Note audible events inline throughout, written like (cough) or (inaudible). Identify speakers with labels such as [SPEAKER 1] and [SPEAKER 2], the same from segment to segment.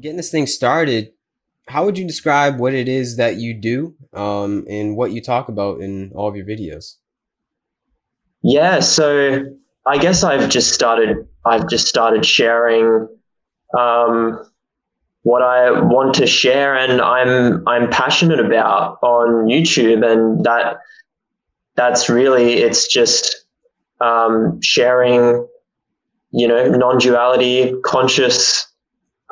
[SPEAKER 1] getting this thing started, how would you describe what it is that you do um, and what you talk about in all of your videos?
[SPEAKER 2] Yeah, so I guess I've just started. I've just started sharing um, what I want to share, and I'm I'm passionate about on YouTube, and that that's really it's just um, sharing, you know, non-duality, conscious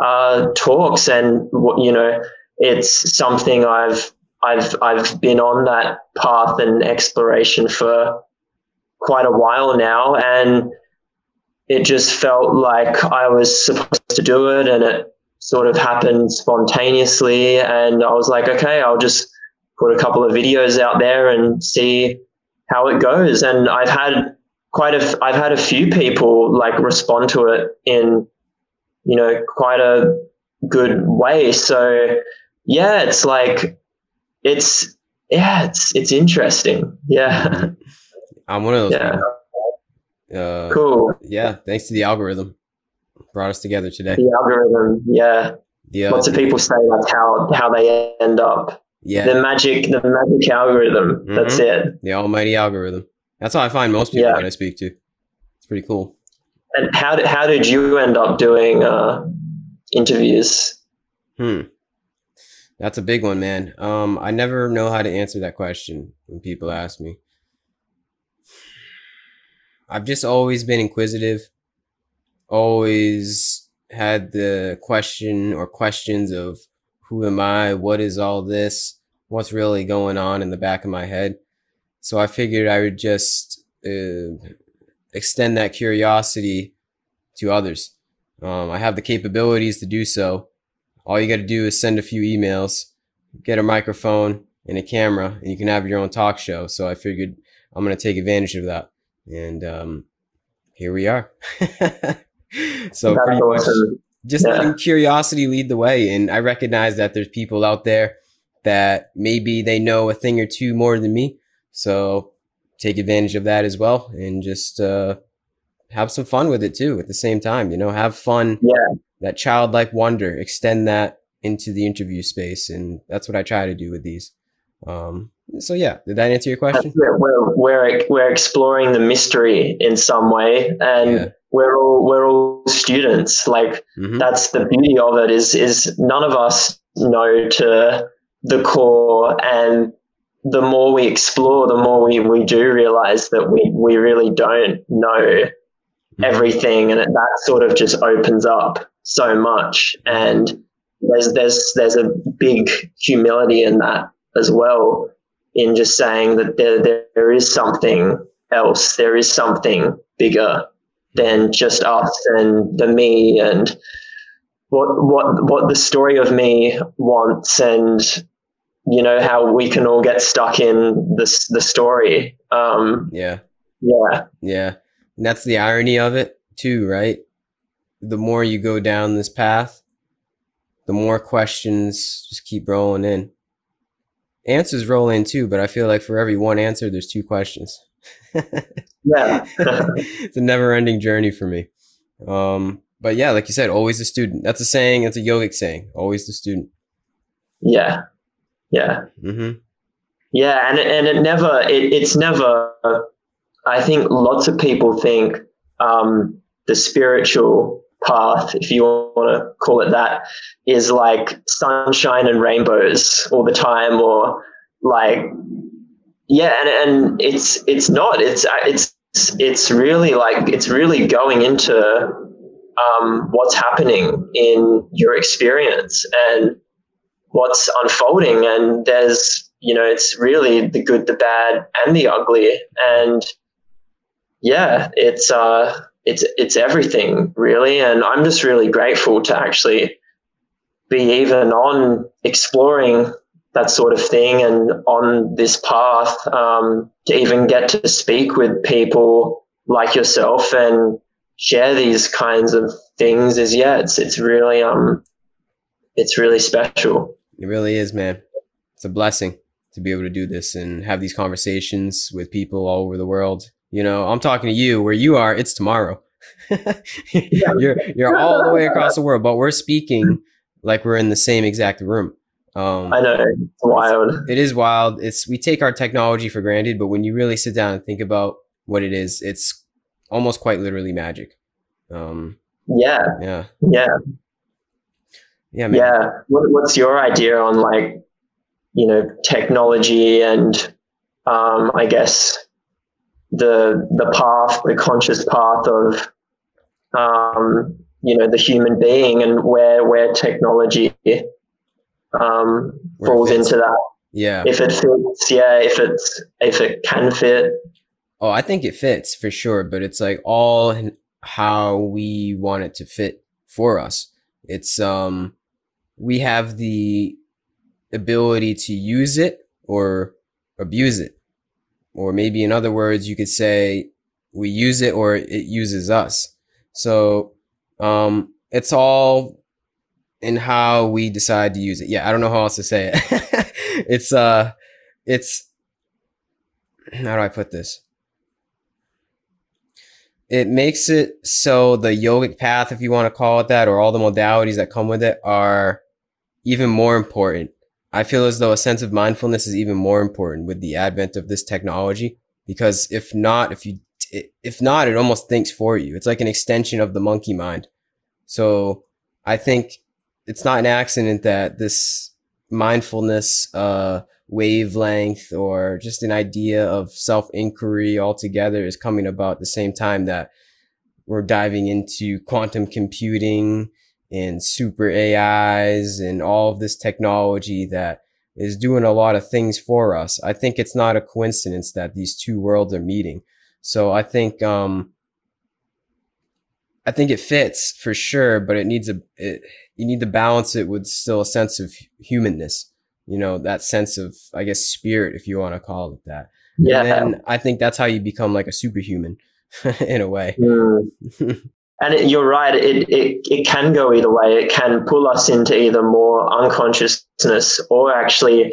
[SPEAKER 2] uh, talks, and you know, it's something I've I've I've been on that path and exploration for quite a while now, and it just felt like I was supposed to do it, and it sort of happened spontaneously. And I was like, okay, I'll just put a couple of videos out there and see how it goes. And I've had quite a, I've had a few people like respond to it in, you know, quite a good way. So yeah, it's like, it's, yeah, it's, it's interesting. Yeah.
[SPEAKER 1] I'm one of those.
[SPEAKER 2] Yeah.
[SPEAKER 1] Uh,
[SPEAKER 2] cool.
[SPEAKER 1] Yeah. Thanks to the algorithm brought us together today.
[SPEAKER 2] The algorithm. Yeah.
[SPEAKER 1] Yeah.
[SPEAKER 2] Lots of people say that's how, how they end up.
[SPEAKER 1] Yeah.
[SPEAKER 2] The magic, the magic algorithm. That's
[SPEAKER 1] Mhm.
[SPEAKER 2] it.
[SPEAKER 1] The almighty algorithm. That's how I find most people
[SPEAKER 2] Yeah.
[SPEAKER 1] that I speak to. It's pretty cool.
[SPEAKER 2] And how did, how did you end up doing uh, interviews?
[SPEAKER 1] Hmm. That's a big one, man. Um, I never know how to answer that question when people ask me. I've just always been inquisitive, always had the question or questions of who am I? What is all this? What's really going on in the back of my head? So I figured I would just uh, extend that curiosity to others. Um, I have the capabilities to do so. All you got to do is send a few emails, get a microphone and a camera, and you can have your own talk show. So I figured I'm going to take advantage of that. And um, here we are. (laughs) so pretty much just
[SPEAKER 2] Yeah.
[SPEAKER 1] letting curiosity lead the way. And I recognize that there's people out there that maybe they know a thing or two more than me. So take advantage of that as well and just uh, have some fun with it too at the same time. You know, have fun.
[SPEAKER 2] Yeah.
[SPEAKER 1] That childlike wonder, extend that into the interview space. And that's what I try to do with these. Um, so yeah, did that answer your question?
[SPEAKER 2] We're, we're, we're exploring the mystery in some way. And
[SPEAKER 1] Yeah.
[SPEAKER 2] we're all, we're all students. Like,
[SPEAKER 1] hmm
[SPEAKER 2] that's the beauty of it is is none of us know to the core and the more we explore the more we, we do realize that we, we really don't know
[SPEAKER 1] Mhm.
[SPEAKER 2] everything and it, that sort of just opens up so much and there's there's there's a big humility in that as well in just saying that there, there, there is something else there is something bigger than just us and the me and what what what the story of me wants and you know how we can all get stuck in this the story um
[SPEAKER 1] Yeah.
[SPEAKER 2] yeah
[SPEAKER 1] Yeah. And that's the irony of it, too, right? The more you go down this path, the more questions just keep rolling in. Answers roll in too, but I feel like for every one answer, there's two questions. (laughs)
[SPEAKER 2] yeah
[SPEAKER 1] it's a never ending journey for me. Um, but yeah, like you said, always the student. That's a saying, that's a yogic saying, always the student.
[SPEAKER 2] yeah yeah.
[SPEAKER 1] Hmm
[SPEAKER 2] yeah and it- and it never it, it's never i think lots of people think um the spiritual path if you want to call it that is like sunshine and rainbows all the time or like yeah and, and it's it's not it's it's it's really like it's really going into um, what's happening in your experience. And what's unfolding. And there's you know it's really the good the bad and the ugly. And yeah it's uh it's it's everything really. And i'm just really grateful to actually be even on exploring that sort of thing and on this path um, to even get to speak with people like yourself and share these kinds of things is yeah it's it's really um it's really special
[SPEAKER 1] It really is, man. It's a blessing to be able to do this and have these conversations with people all over the world. You know, I'm talking to you where you are, it's tomorrow. (laughs) you're you're all the way across the world, but we're speaking like we're in the same exact room.
[SPEAKER 2] Um, I know it's wild.
[SPEAKER 1] It is wild. It's we take our technology for granted, but when you really sit down and think about what it is, it's almost quite literally magic. Um,
[SPEAKER 2] yeah,
[SPEAKER 1] yeah,
[SPEAKER 2] yeah,
[SPEAKER 1] yeah.
[SPEAKER 2] Man. Yeah. What, what's your idea on like you know technology and um, I guess the the path, the conscious path of um, you know the human being and where where technology um, falls into that.
[SPEAKER 1] Yeah.
[SPEAKER 2] If it fits, yeah. If it's if it can fit.
[SPEAKER 1] Oh, I think it fits for sure, but it's like all how we want it to fit for us. It's um we have the ability to use it or abuse it. Or maybe in other words, you could say we use it or it uses us. So um it's all in how we decide to use it. Yeah, I don't know how else to say it. (laughs) it's uh it's how do I put this? It makes it so the yogic path, if you want to call it that, or all the modalities that come with it are even more important. I feel as though a sense of mindfulness is even more important with the advent of this technology because if not, if you if not, it almost thinks for you. It's like an extension of the monkey mind. So I think it's not an accident that this mindfulness uh, wavelength or just an idea of self inquiry altogether is coming about the same time that we're diving into quantum computing and super AIs and all of this technology that is doing a lot of things for us. I think it's not a coincidence that these two worlds are meeting. So I think um, I think it fits for sure, but it needs a it, you need to balance it with still a sense of humanness. You know that sense of I guess spirit, if you want to call it that.
[SPEAKER 2] Yeah.
[SPEAKER 1] And I think that's how you become like a superhuman (laughs) in a way.
[SPEAKER 2] Mm. (laughs) and it, you're right. It, it it can go either way. It can pull us into either more unconsciousness or actually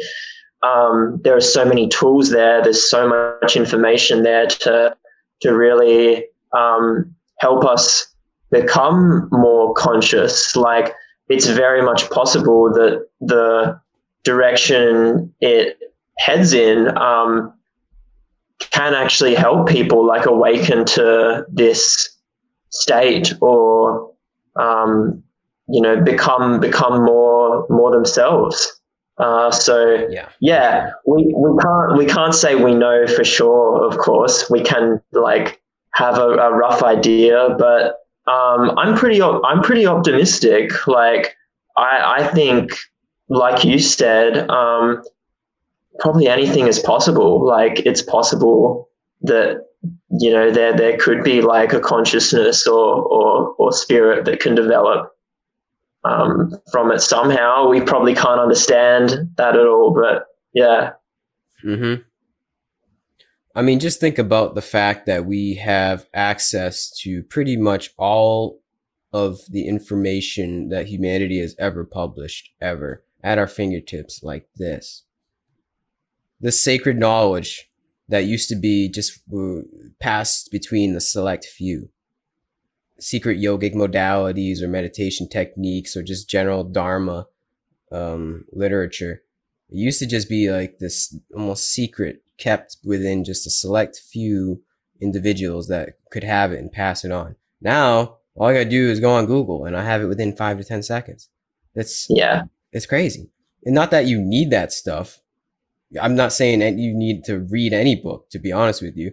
[SPEAKER 2] um, there are so many tools there. There's so much information there to to really um, help us become more conscious. Like it's very much possible that the direction it heads in um, can actually help people like awaken to this state or um, you know become become more more themselves. Uh, so
[SPEAKER 1] yeah,
[SPEAKER 2] yeah, we, we can't we can't say we know for sure. Of course, we can like have a, a rough idea, but um, I'm pretty I'm pretty optimistic. Like I, I think, like you said, um, probably anything is possible. Like it's possible that you know there there could be like a consciousness or or, or spirit that can develop um, from it somehow. We probably can't understand that at all, but yeah.
[SPEAKER 1] Mm-hmm. I mean, just think about the fact that we have access to pretty much all of the information that humanity has ever published, ever, at our fingertips, like this. The sacred knowledge that used to be just passed between the select few secret yogic modalities or meditation techniques or just general dharma um, literature. It used to just be like this almost secret kept within just a select few individuals that could have it and pass it on. Now, all I gotta do is go on Google and I have it within five to 10 seconds. It's,
[SPEAKER 2] yeah,
[SPEAKER 1] it's crazy. And not that you need that stuff. I'm not saying that you need to read any book, to be honest with you,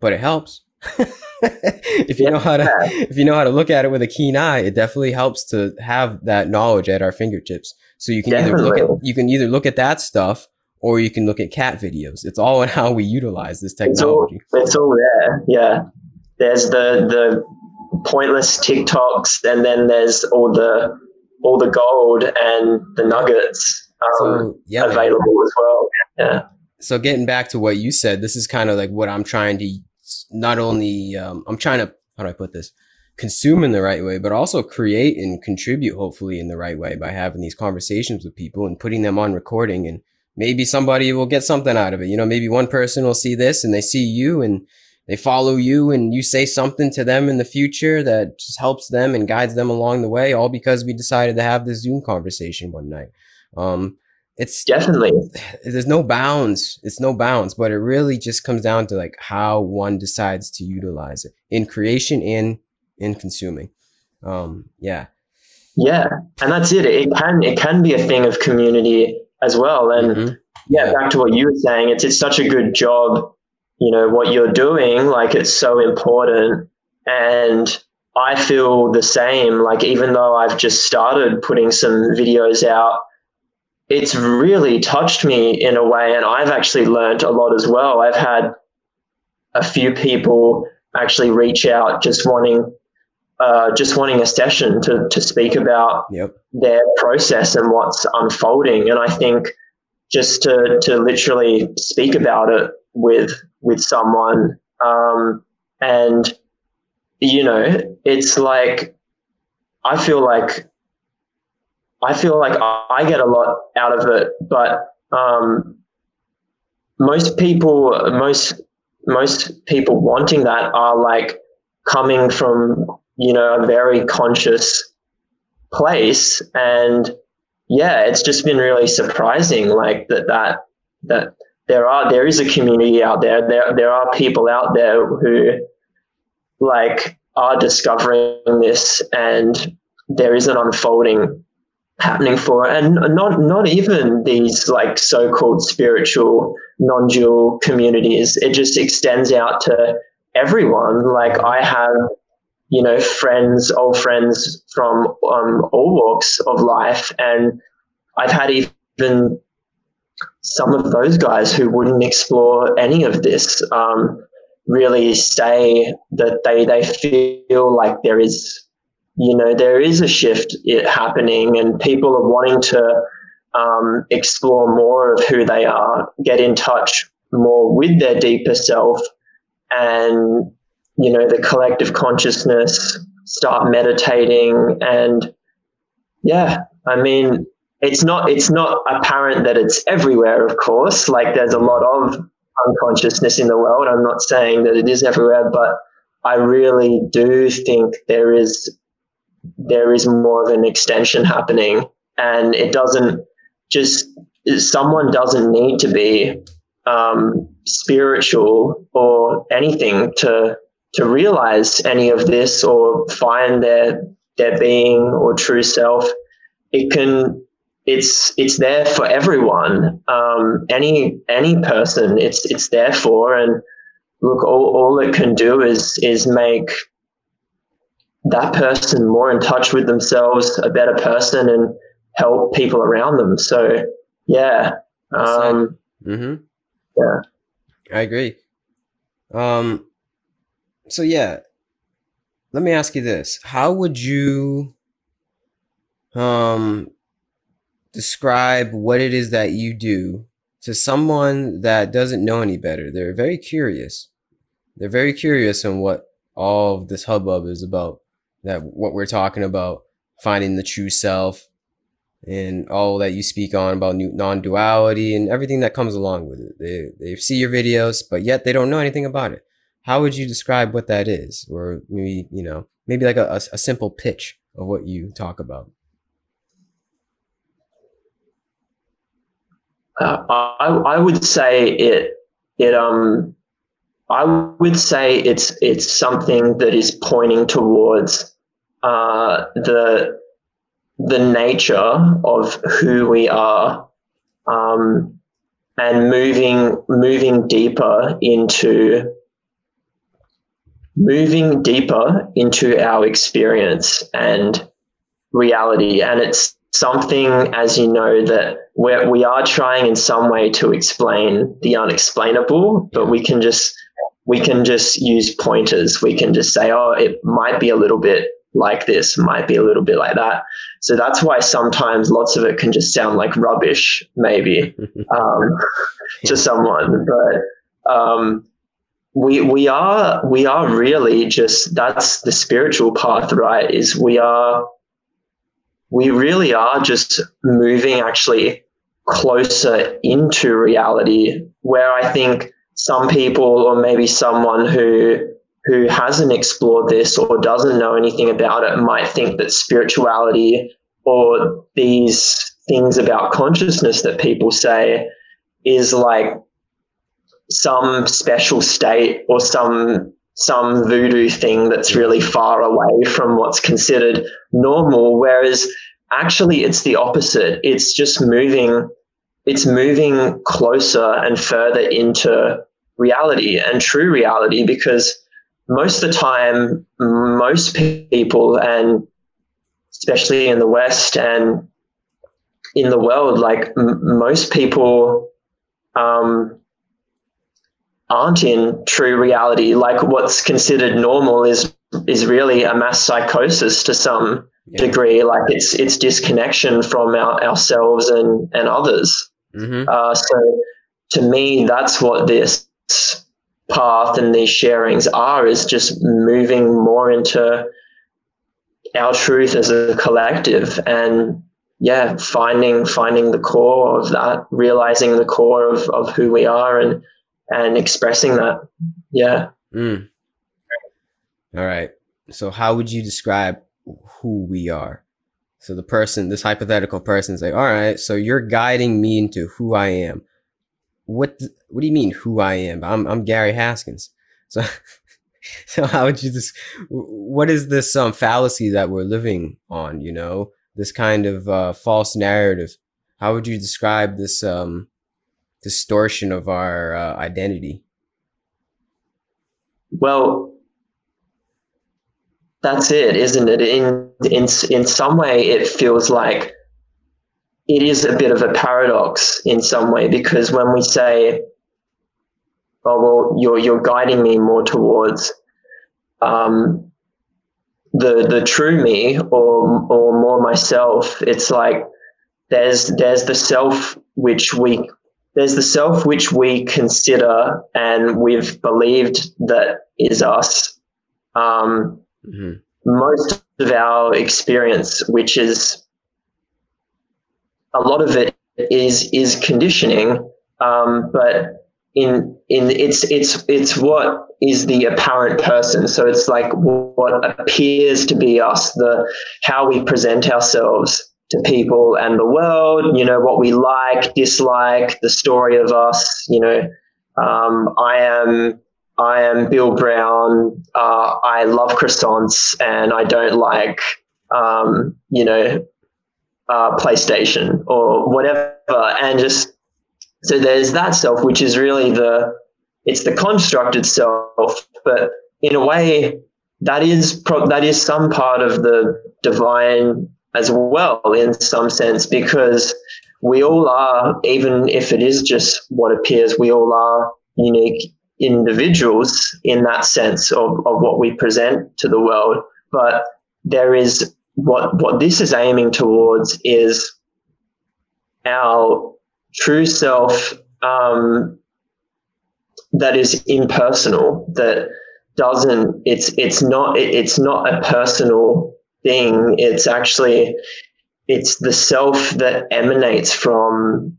[SPEAKER 1] but it helps. (laughs) if you yeah. know how to if you know how to look at it with a keen eye, it definitely helps to have that knowledge at our fingertips. So you can definitely. either look at you can either look at that stuff or you can look at cat videos. It's all in (laughs) how we utilize this technology.
[SPEAKER 2] It's all, it's all there. Yeah. There's the the pointless TikToks and then there's all the all the gold and the nuggets so, yeah, available as well. Yeah.
[SPEAKER 1] So getting back to what you said, this is kind of like what I'm trying to not only um, I'm trying to how do I put this consume in the right way, but also create and contribute hopefully in the right way by having these conversations with people and putting them on recording and maybe somebody will get something out of it. You know, maybe one person will see this and they see you and they follow you and you say something to them in the future that just helps them and guides them along the way, all because we decided to have this Zoom conversation one night. Um, it's
[SPEAKER 2] definitely
[SPEAKER 1] there's no bounds. It's no bounds, but it really just comes down to like how one decides to utilize it in creation and in consuming. Um, yeah.
[SPEAKER 2] Yeah, and that's it. It can it can be a thing of community as well. And mm-hmm. yeah, back to what you were saying, it's it's such a good job. You know what you're doing, like it's so important. And I feel the same. Like even though I've just started putting some videos out, it's really touched me in a way, and I've actually learned a lot as well. I've had a few people actually reach out just wanting uh, just wanting a session to, to speak about
[SPEAKER 1] yep.
[SPEAKER 2] their process and what's unfolding. And I think just to, to literally speak about it with with someone um, and you know it's like I feel like I feel like I get a lot out of it, but um, most people most most people wanting that are like coming from you know, a very conscious place. And yeah, it's just been really surprising, like that, that, that there are, there is a community out there. There, there are people out there who like are discovering this and there is an unfolding happening for. And not not even these like so-called spiritual non-dual communities. It just extends out to everyone. Like i have you know, friends, old friends from um, all walks of life. And I've had even some of those guys who wouldn't explore any of this um, really say that they, they feel like there is, you know, there is a shift happening and people are wanting to um, explore more of who they are, get in touch more with their deeper self and you know, the collective consciousness, start meditating. And yeah, I mean, it's not, it's not apparent that it's everywhere, of course. Like there's a lot of unconsciousness in the world. I'm not saying that it is everywhere, but I really do think there is, there is more of an extension happening and it doesn't just, someone doesn't need to be um, spiritual or anything to to realize any of this or find their their being or true self, it can it's it's there for everyone. Um, any any person, it's it's there for. And look, all, all it can do is is make that person more in touch with themselves, a better person, and help people around them. So yeah, um,
[SPEAKER 1] mm-hmm.
[SPEAKER 2] yeah,
[SPEAKER 1] I agree. Um, so yeah, let me ask you this: How would you um describe what it is that you do to someone that doesn't know any better? They're very curious. They're very curious on what all of this hubbub is about. That what we're talking about, finding the true self, and all that you speak on about non-duality and everything that comes along with it. They they see your videos, but yet they don't know anything about it. How would you describe what that is? Or maybe you know maybe like a, a, a simple pitch of what you talk about.
[SPEAKER 2] Uh, I, I would say it it um I would say it's it's something that is pointing towards uh, the the nature of who we are um, and moving moving deeper into moving deeper into our experience and reality. And it's something, as you know, that we're, we are trying in some way to explain the unexplainable, but we can just we can just use pointers. We can just say, oh, it might be a little bit like this, might be a little bit like that. So that's why sometimes lots of it can just sound like rubbish, maybe, (laughs) um, to someone. But um, we we are we are really just that's the spiritual path right is we are we really are just moving actually closer into reality where i think some people or maybe someone who who hasn't explored this or doesn't know anything about it might think that spirituality or these things about consciousness that people say is like some special state or some some voodoo thing that's really far away from what's considered normal. Whereas actually it's the opposite. It's just moving it's moving closer and further into reality and true reality because most of the time most people and especially in the west and in the world like m- most people um, aren't in true reality. Like what's considered normal is is really a mass psychosis to some yeah. degree. Like it's it's disconnection from our, ourselves and and others. Mm-hmm. Uh, so to me, that's what this path and these sharings are: is just moving more into our truth as a collective and yeah finding finding the core of that realizing the core of, of who we are and and expressing that. Yeah. Mm.
[SPEAKER 1] All right. So, how would you describe who we are? So, the person, this hypothetical person, is like, all right, so you're guiding me into who I am. What What do you mean, who I am? I'm I'm Gary Haskins. So, (laughs) so how would you just? What is this um fallacy that we're living on? You know, this kind of uh, false narrative. How would you describe this um distortion of our uh, identity?
[SPEAKER 2] Well, that's it, isn't it? In in in some way, it feels like it is a bit of a paradox in some way because when we say, "Oh well, you're you're guiding me more towards um, the the true me or or more myself," it's like there's there's the self which we there's the self which we consider and we've believed that is us. Um, mm-hmm. Most of our experience, which is a lot of it, is is conditioning, um, but in in it's it's it's what is the apparent person. So it's like what appears to be us, the how we present ourselves to people and the world, you know, what we like, dislike, the story of us, you know. Um, I am I am Bill Brown. Uh, I love croissants and I don't like, um, you know, uh, PlayStation or whatever. And just so there's that self, which is really the it's the constructed self, but in a way, that is pro- that is some part of the divine as well in some sense because we all are, even if it is just what appears, we all are unique individuals in that sense of, of what we present to the world. But there is what what this is aiming towards is our true self um, that is impersonal, that doesn't it's it's not it's not a personal thing. It's actually it's the self that emanates from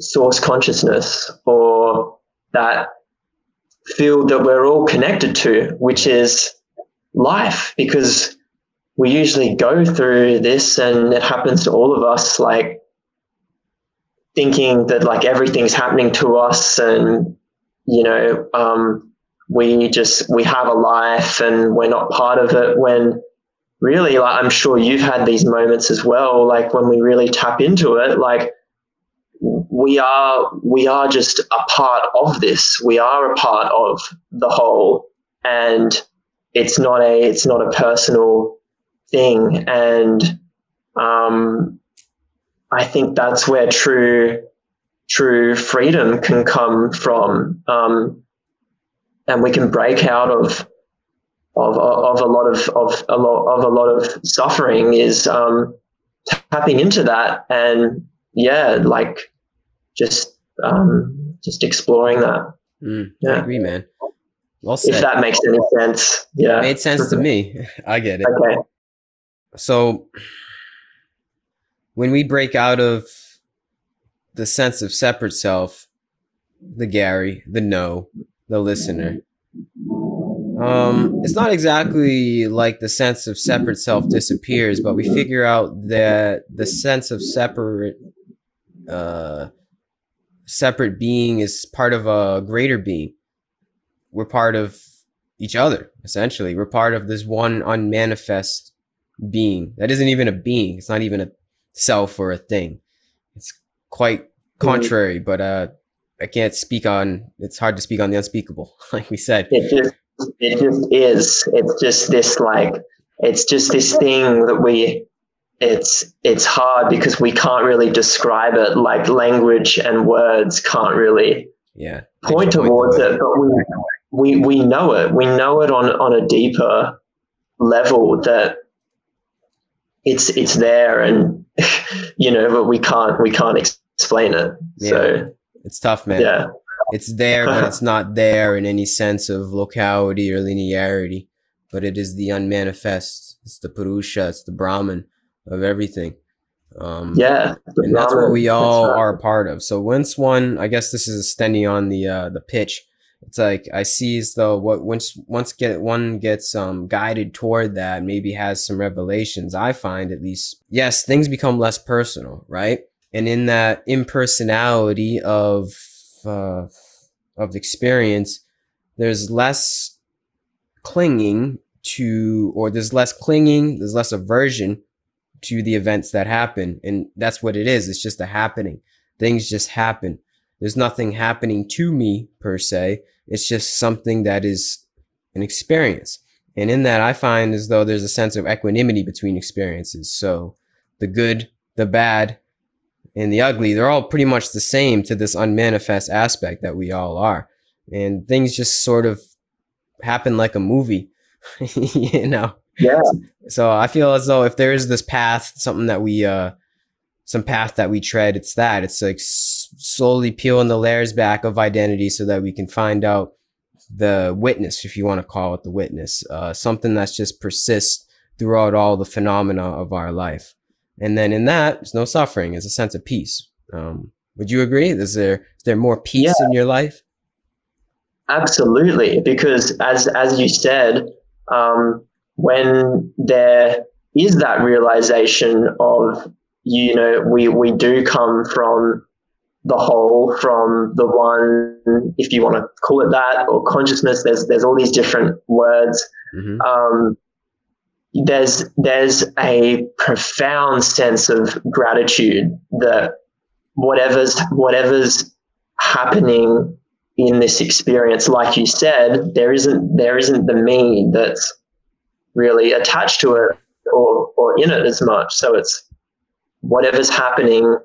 [SPEAKER 2] source consciousness or that field that we're all connected to, which is life, because we usually go through this and it happens to all of us like thinking that like everything's happening to us and you know um, we just we have a life and we're not part of it when really like i'm sure you've had these moments as well like when we really tap into it like we are we are just a part of this. We are a part of the whole and it's not a it's not a personal thing and um, i think that's where true true freedom can come from um, and we can break out of of, of a lot of, of a lot of a lot of suffering is um, tapping into that and yeah, like just um, just exploring that.
[SPEAKER 1] Mm, yeah. I agree, man. Well said.
[SPEAKER 2] If that makes any sense, yeah,
[SPEAKER 1] it made sense to me. (laughs) I get it. Okay. So when we break out of the sense of separate self, the Gary, the no, the listener. Um, it's not exactly like the sense of separate self disappears, but we figure out that the sense of separate, uh, separate being is part of a greater being. We're part of each other, essentially. We're part of this one unmanifest being that isn't even a being. It's not even a self or a thing. It's quite contrary, but uh, I can't speak on. It's hard to speak on the unspeakable, (laughs) like we said.
[SPEAKER 2] It just, it just is. It's just this like, it's just this thing that we. It's it's hard because we can't really describe it. Like language and words can't really
[SPEAKER 1] yeah
[SPEAKER 2] point towards it, but we we we know it. We know it on on a deeper level that it's it's there, and (laughs) you know, but we can't we can't explain it. Yeah. So
[SPEAKER 1] it's tough, man.
[SPEAKER 2] Yeah.
[SPEAKER 1] It's there, but it's (laughs) not there in any sense of locality or linearity. But it is the unmanifest. It's the Purusha. It's the Brahman of everything.
[SPEAKER 2] Um, yeah,
[SPEAKER 1] and that's what we all right. are a part of. So once one, I guess this is extending on the uh, the pitch. It's like I see as though what once once get one gets um guided toward that, maybe has some revelations. I find at least, yes, things become less personal, right? and in that impersonality of uh, of experience, there's less clinging to, or there's less clinging, there's less aversion to the events that happen, and that's what it is. It's just a happening. Things just happen. There's nothing happening to me per se. It's just something that is an experience. And in that, I find as though there's a sense of equanimity between experiences. So the good, the bad, and the ugly, they're all pretty much the same to this unmanifest aspect that we all are. And things just sort of happen like a movie, (laughs) you know?
[SPEAKER 2] Yeah.
[SPEAKER 1] So I feel as though if there is this path, something that we, uh, some path that we tread, it's that. It's like slowly peeling the layers back of identity so that we can find out the witness, if you want to call it the witness, uh, something that's just persists throughout all the phenomena of our life. And then in that, there's no suffering. There's a sense of peace. Um, would you agree? Is there is there more peace yeah. in your life?
[SPEAKER 2] Absolutely, because as as you said, um, when there is that realization of you know we we do come from the whole, from the one, if you want to call it that, or consciousness. There's there's all these different words. Mm-hmm. Um, there's there's a profound sense of gratitude that whatever's whatever's happening in this experience, like you said, there isn't there isn't the me that's really attached to it or or in it as much. So it's whatever's happening,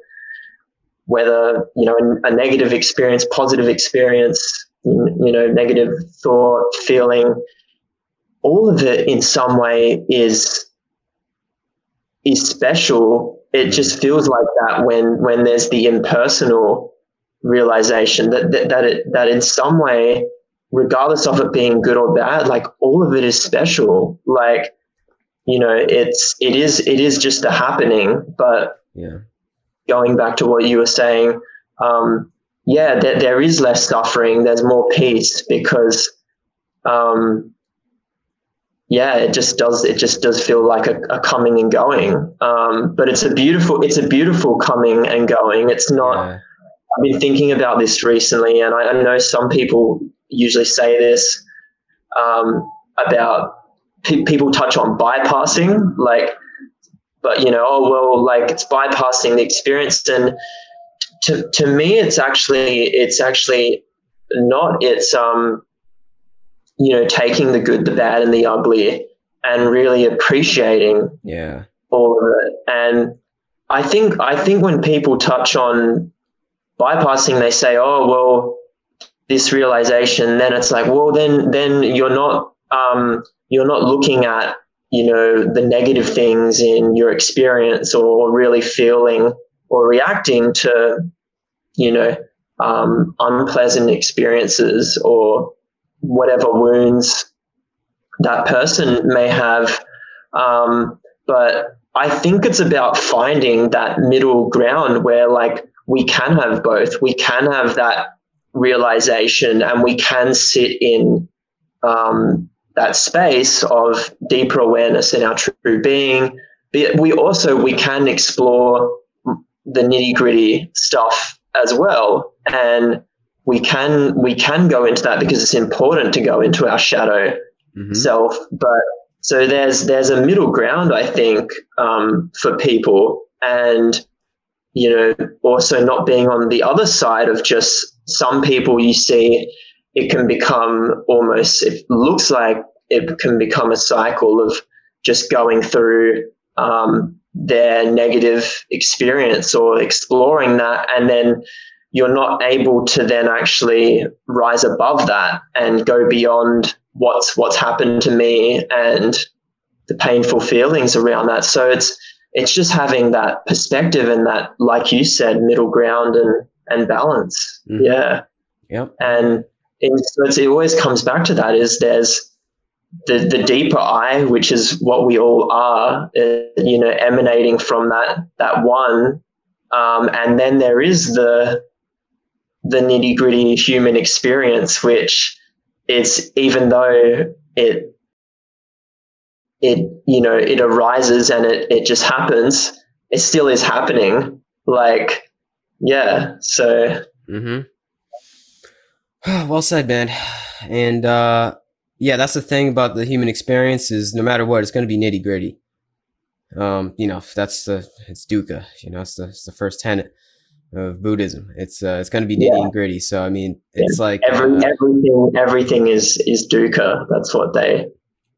[SPEAKER 2] whether you know a negative experience, positive experience, you know, negative thought, feeling all of it in some way is is special. It mm. just feels like that when when there's the impersonal realization that that, that it that in some way, regardless of it being good or bad, like all of it is special. Like you know, it's it is it is just a happening. But
[SPEAKER 1] yeah,
[SPEAKER 2] going back to what you were saying, um, yeah, there, there is less suffering. There's more peace because um, yeah, it just does. It just does feel like a, a coming and going. Um, but it's a beautiful. It's a beautiful coming and going. It's not. Yeah. I've been thinking about this recently, and I, I know some people usually say this um, about pe- people touch on bypassing, like, but you know, oh well, like it's bypassing the experience, and to to me, it's actually it's actually not. It's um you know, taking the good, the bad, and the ugly and really appreciating
[SPEAKER 1] yeah
[SPEAKER 2] all of it. And I think I think when people touch on bypassing, they say, "Oh, well, this realization." Then it's like, well, then then you're not um, you're not looking at you know the negative things in your experience or really feeling or reacting to you know um, unpleasant experiences or whatever wounds that person may have. Um, but I think it's about finding that middle ground where, like, we can have both. We can have that realization and we can sit in um, that space of deeper awareness in our true being. But we also we can explore the nitty gritty stuff as well, and we can we can go into that because it's important to go into our shadow mm-hmm. self. But so there's there's a middle ground, I think, um, for people, and you know, also not being on the other side of just some people you see, it can become almost, it looks like it can become a cycle of just going through um, their negative experience or exploring that. And then you're not able to then actually rise above that and go beyond what's what's happened to me and the painful feelings around that. So it's it's just having that perspective and that, like you said, middle ground and and balance. Mm-hmm. Yeah.
[SPEAKER 1] Yep.
[SPEAKER 2] And it, it always comes back to that is there's the, the deeper I, which is what we all are, uh, you know, emanating from that that one, um, and then there is the the nitty gritty human experience, which is even though it it you know it arises and it it just happens, it still is happening. Like yeah, so.
[SPEAKER 1] Mm-hmm. (sighs) well said, man. And uh, yeah, that's the thing about the human experience is no matter what, it's going to be nitty gritty. Um, you know, that's the it's dukkha. You know, it's the, it's the first tenet of Buddhism. It's uh, it's going to be nitty yeah. and gritty. So I mean, it's yeah. like
[SPEAKER 2] Every, uh, everything everything is is dukkha. That's what they.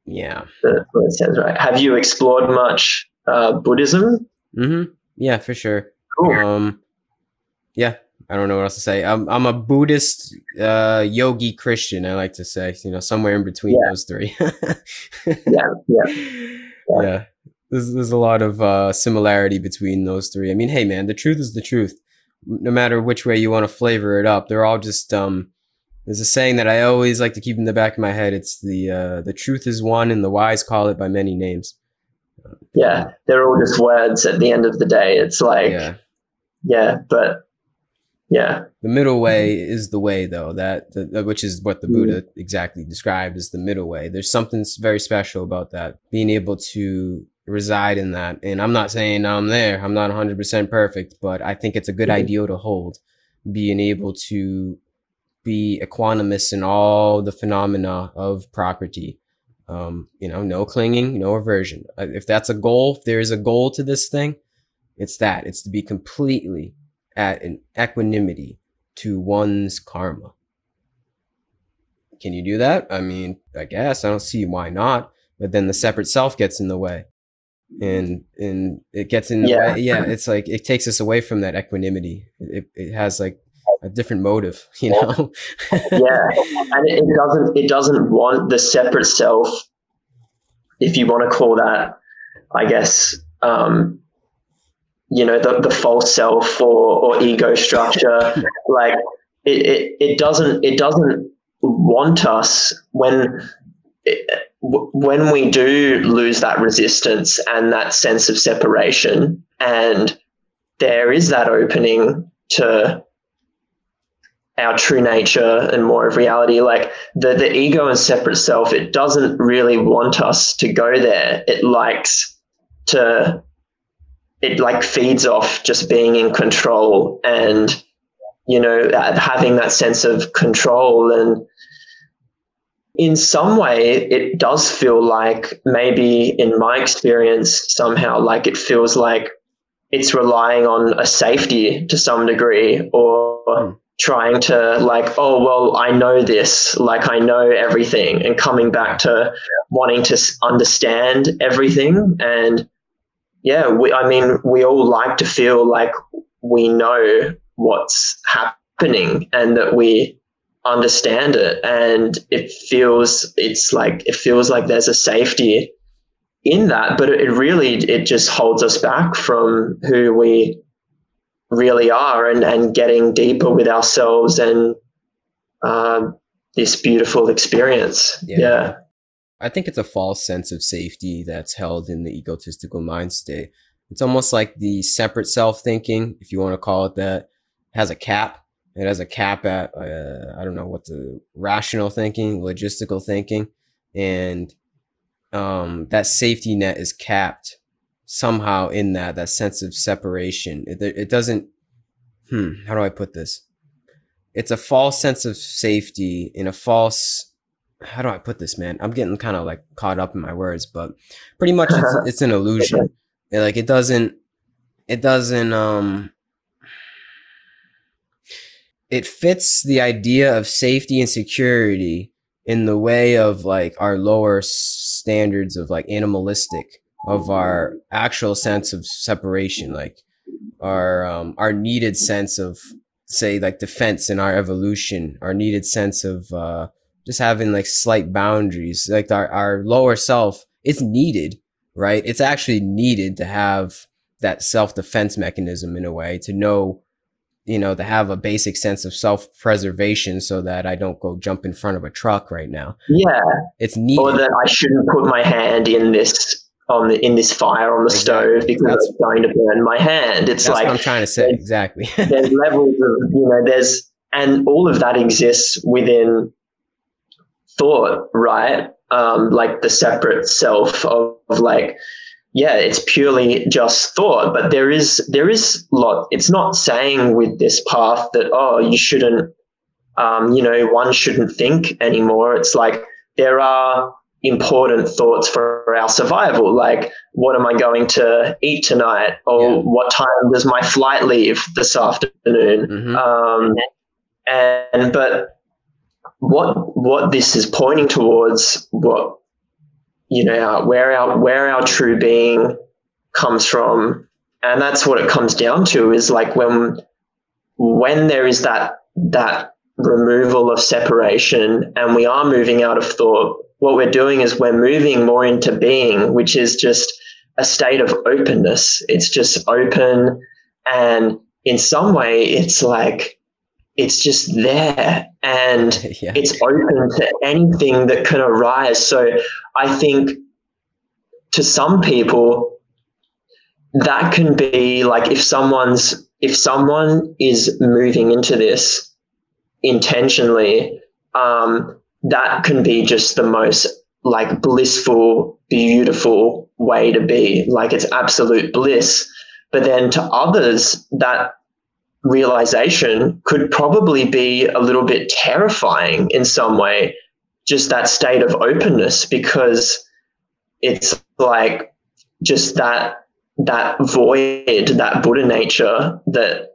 [SPEAKER 1] Yeah.
[SPEAKER 2] That's what it says, right? Have you explored much uh, Buddhism?
[SPEAKER 1] Mm-hmm. Yeah, for sure. Cool. Um, yeah, I don't know what else to say. I'm I'm a Buddhist uh, yogi Christian. I like to say, you know, somewhere in between yeah. those three.
[SPEAKER 2] yeah, yeah, yeah. (laughs)
[SPEAKER 1] yeah. There's, there's a lot of uh, similarity between those three. I mean, hey, man, the truth is the truth. No matter which way you want to flavor it up, they're all just. Um, there's a saying that I always like to keep in the back of my head. It's the uh, the truth is one, and the wise call it by many names.
[SPEAKER 2] Yeah, they're all just words at the end of the day. It's like, yeah, yeah but yeah.
[SPEAKER 1] The middle way is the way, though. That, the, which is what the mm-hmm. Buddha exactly described as the middle way. There's something very special about that. Being able to reside in that. And I'm not saying I'm there. I'm not 100% perfect, but I think it's a good mm-hmm. ideal to hold. Being able to be equanimous in all the phenomena of property Um, you know, no clinging, no aversion. If that's a goal, if there is a goal to this thing, it's that. It's to be completely at an equanimity to one's karma. Can you do that? I mean, I guess I don't see why not. But then the separate self gets in the way, and and it gets in the yeah. way. Yeah, it's like it takes us away from that equanimity. It, it has like a different motive, (laughs) you know.
[SPEAKER 2] yeah, and it doesn't it doesn't want the separate self, if you want to call that, I guess, um, you know the, the false self or, or ego structure (laughs) like it, it, it doesn't it doesn't want us when it, when we do lose that resistance and that sense of separation. And there is that opening to our true nature and more of reality. Like the the ego and separate self it doesn't really want us to go there. It likes to it like feeds off just being in control and you know having that sense of control and in some way it does feel like maybe in my experience somehow like it feels like it's relying on a safety to some degree or mm. trying to like oh well i know this like i know everything and coming back to wanting to understand everything and yeah, we, I mean, we all like to feel like we know what's happening and that we understand it. And it feels, it's like, it feels like there's a safety in that, but it really, it just holds us back from who we really are and, and getting deeper with ourselves and uh, this beautiful experience. yeah. yeah.
[SPEAKER 1] I think it's a false sense of safety that's held in the egotistical mind state. It's almost like the separate self thinking, if you want to call it that, has a cap It has a cap at uh, I don't know what the rational thinking, logistical thinking, and um, that safety net is capped somehow in that that sense of separation. It, it doesn't. Hmm. How do I put this? It's a false sense of safety in a false. How do I put this, man? I'm getting kind of like caught up in my words, but pretty much it's, (laughs) it's an illusion. Like it doesn't. It doesn't. Um it fits the idea of safety and security in the way of like our lower standards of like animalistic of our actual sense of separation like our um our needed sense of say like defense in our evolution our needed sense of uh just having like slight boundaries like our, our lower self it's needed right it's actually needed to have that self-defense mechanism in a way to know you know, to have a basic sense of self preservation so that I don't go jump in front of a truck right now.
[SPEAKER 2] Yeah.
[SPEAKER 1] It's neat.
[SPEAKER 2] Or that I shouldn't put my hand in this on the in this fire on the exactly. stove because that's, it's going to burn my hand. It's like
[SPEAKER 1] I'm trying to say. Exactly. (laughs)
[SPEAKER 2] there's levels of you know, there's and all of that exists within thought, right? Um, like the separate self of, of like yeah, it's purely just thought, but there is there is lot. It's not saying with this path that oh you shouldn't, um, you know, one shouldn't think anymore. It's like there are important thoughts for our survival, like what am I going to eat tonight, or yeah. what time does my flight leave this afternoon, mm-hmm. um, and but what what this is pointing towards, what you know, where our where our true being comes from, and that's what it comes down to is like when when there is that that removal of separation and we are moving out of thought what we're doing is we're moving more into being which is just a state of openness. It's just open. And in some way it's like it's just there and (laughs) yeah. it's open to anything that can arise. So I think to some people, that can be like if someone's if someone is moving into this intentionally, um, that can be just the most like blissful, beautiful way to be. Like it's absolute bliss. But then to others, that realization could probably be a little bit terrifying in some way, just that state of openness, because it's like just that that void, that Buddha nature that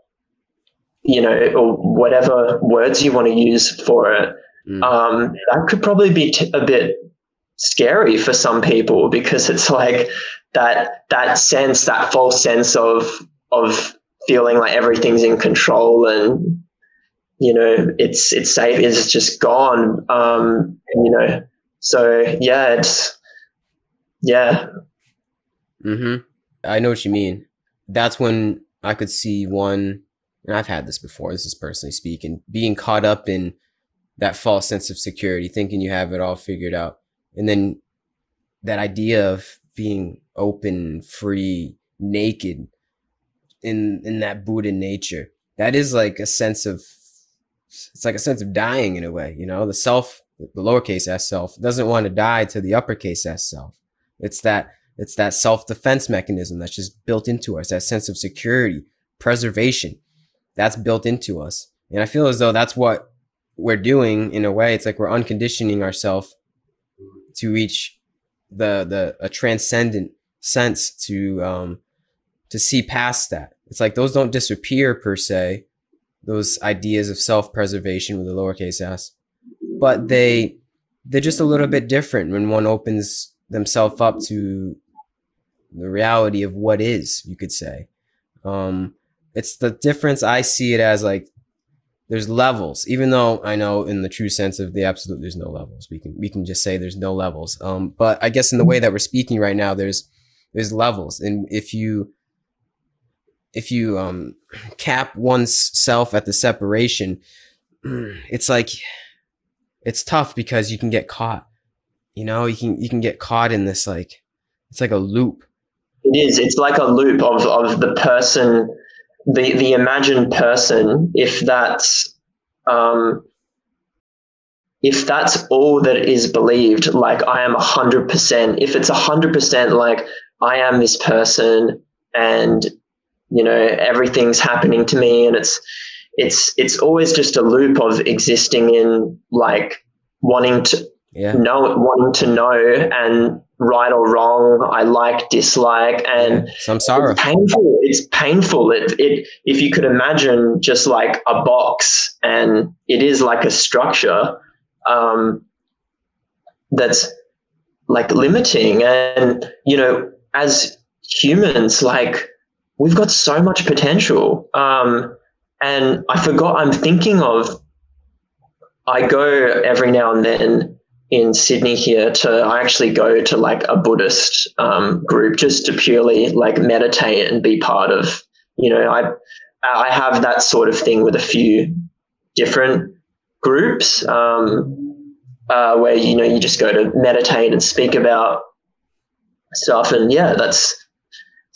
[SPEAKER 2] you know, or whatever words you want to use for it, mm. um, that could probably be t- a bit scary for some people because it's like that that sense, that false sense of of feeling like everything's in control and you know it's it's safe is just gone. Um you know so yeah it's yeah.
[SPEAKER 1] Mm-hmm. I know what you mean. That's when i could see one and i've had this before this is personally speaking being caught up in that false sense of security thinking you have it all figured out and then that idea of being open free naked in in that Buddha nature. That is like a sense of it's like a sense of dying in a way, you know. The self, the lowercase s self, doesn't want to die to the uppercase s self. It's that it's that self defense mechanism that's just built into us. That sense of security, preservation, that's built into us. And I feel as though that's what we're doing in a way. It's like we're unconditioning ourselves to reach the the a transcendent sense to um to see past that. It's like those don't disappear per se, those ideas of self-preservation with the lowercase s, but they they're just a little bit different when one opens themselves up to the reality of what is, you could say. Um, it's the difference I see it as like there's levels, even though I know in the true sense of the absolute, there's no levels. We can we can just say there's no levels. Um, but I guess in the way that we're speaking right now, there's there's levels, and if you if you um, cap one's self at the separation, (clears throat) it's like it's tough because you can get caught. You know, you can you can get caught in this like it's like a loop.
[SPEAKER 2] It is. It's like a loop of of the person the the imagined person, if that's um, if that's all that is believed, like I am hundred percent. If it's hundred percent, like I am this person, and you know everything's happening to me, and it's it's it's always just a loop of existing in like wanting to
[SPEAKER 1] Yeah.
[SPEAKER 2] know wanting to know and right or wrong i like dislike and
[SPEAKER 1] yeah. Some sorrow.
[SPEAKER 2] it's painful it's painful it, it if you could imagine just like a box and it is like a structure um, that's like limiting and you know as humans like we've got so much potential um, and i forgot i'm thinking of i go every now and then in Sydney here to I actually go to like a Buddhist um, group just to purely like meditate and be part of. You know, I I have that sort of thing with a few different groups um, uh, where you know you just go to meditate and speak about stuff, and yeah, that's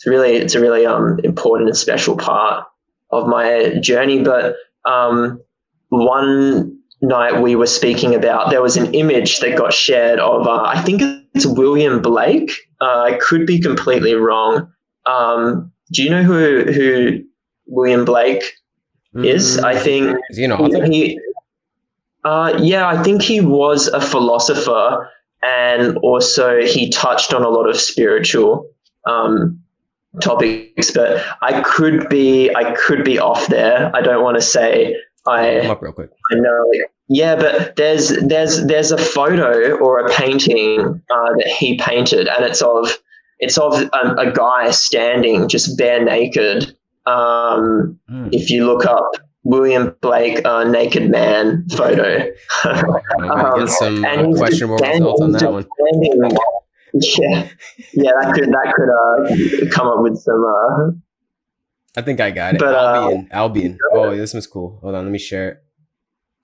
[SPEAKER 2] it's really it's a really um, important and special part of my journey. But um, one night we were speaking about, there was an image that got shared of, uh, I think it's William Blake. Uh, I could be completely wrong. Um, do you know who who William Blake is?
[SPEAKER 1] Mm,
[SPEAKER 2] I think
[SPEAKER 1] Is he an author?
[SPEAKER 2] he, uh, yeah, I think he was a philosopher, and also he touched on a lot of spiritual um, topics. But I could be, I could be off there. I don't want to say I.
[SPEAKER 1] Come up real quick.
[SPEAKER 2] I know. Yeah, but there's there's there's a photo or a painting uh, that he painted, and it's of it's of a, a guy standing just bare naked. Um,
[SPEAKER 1] Hmm.
[SPEAKER 2] if you look up William Blake uh, naked man photo, (laughs) (laughs) um,
[SPEAKER 1] get some questionable results on that one.
[SPEAKER 2] Yeah, yeah, that could that could uh, come up with some. Uh,
[SPEAKER 1] I think I got it.
[SPEAKER 2] But, uh,
[SPEAKER 1] Albion. Albion. Oh, this one's cool. Hold on, let me share it.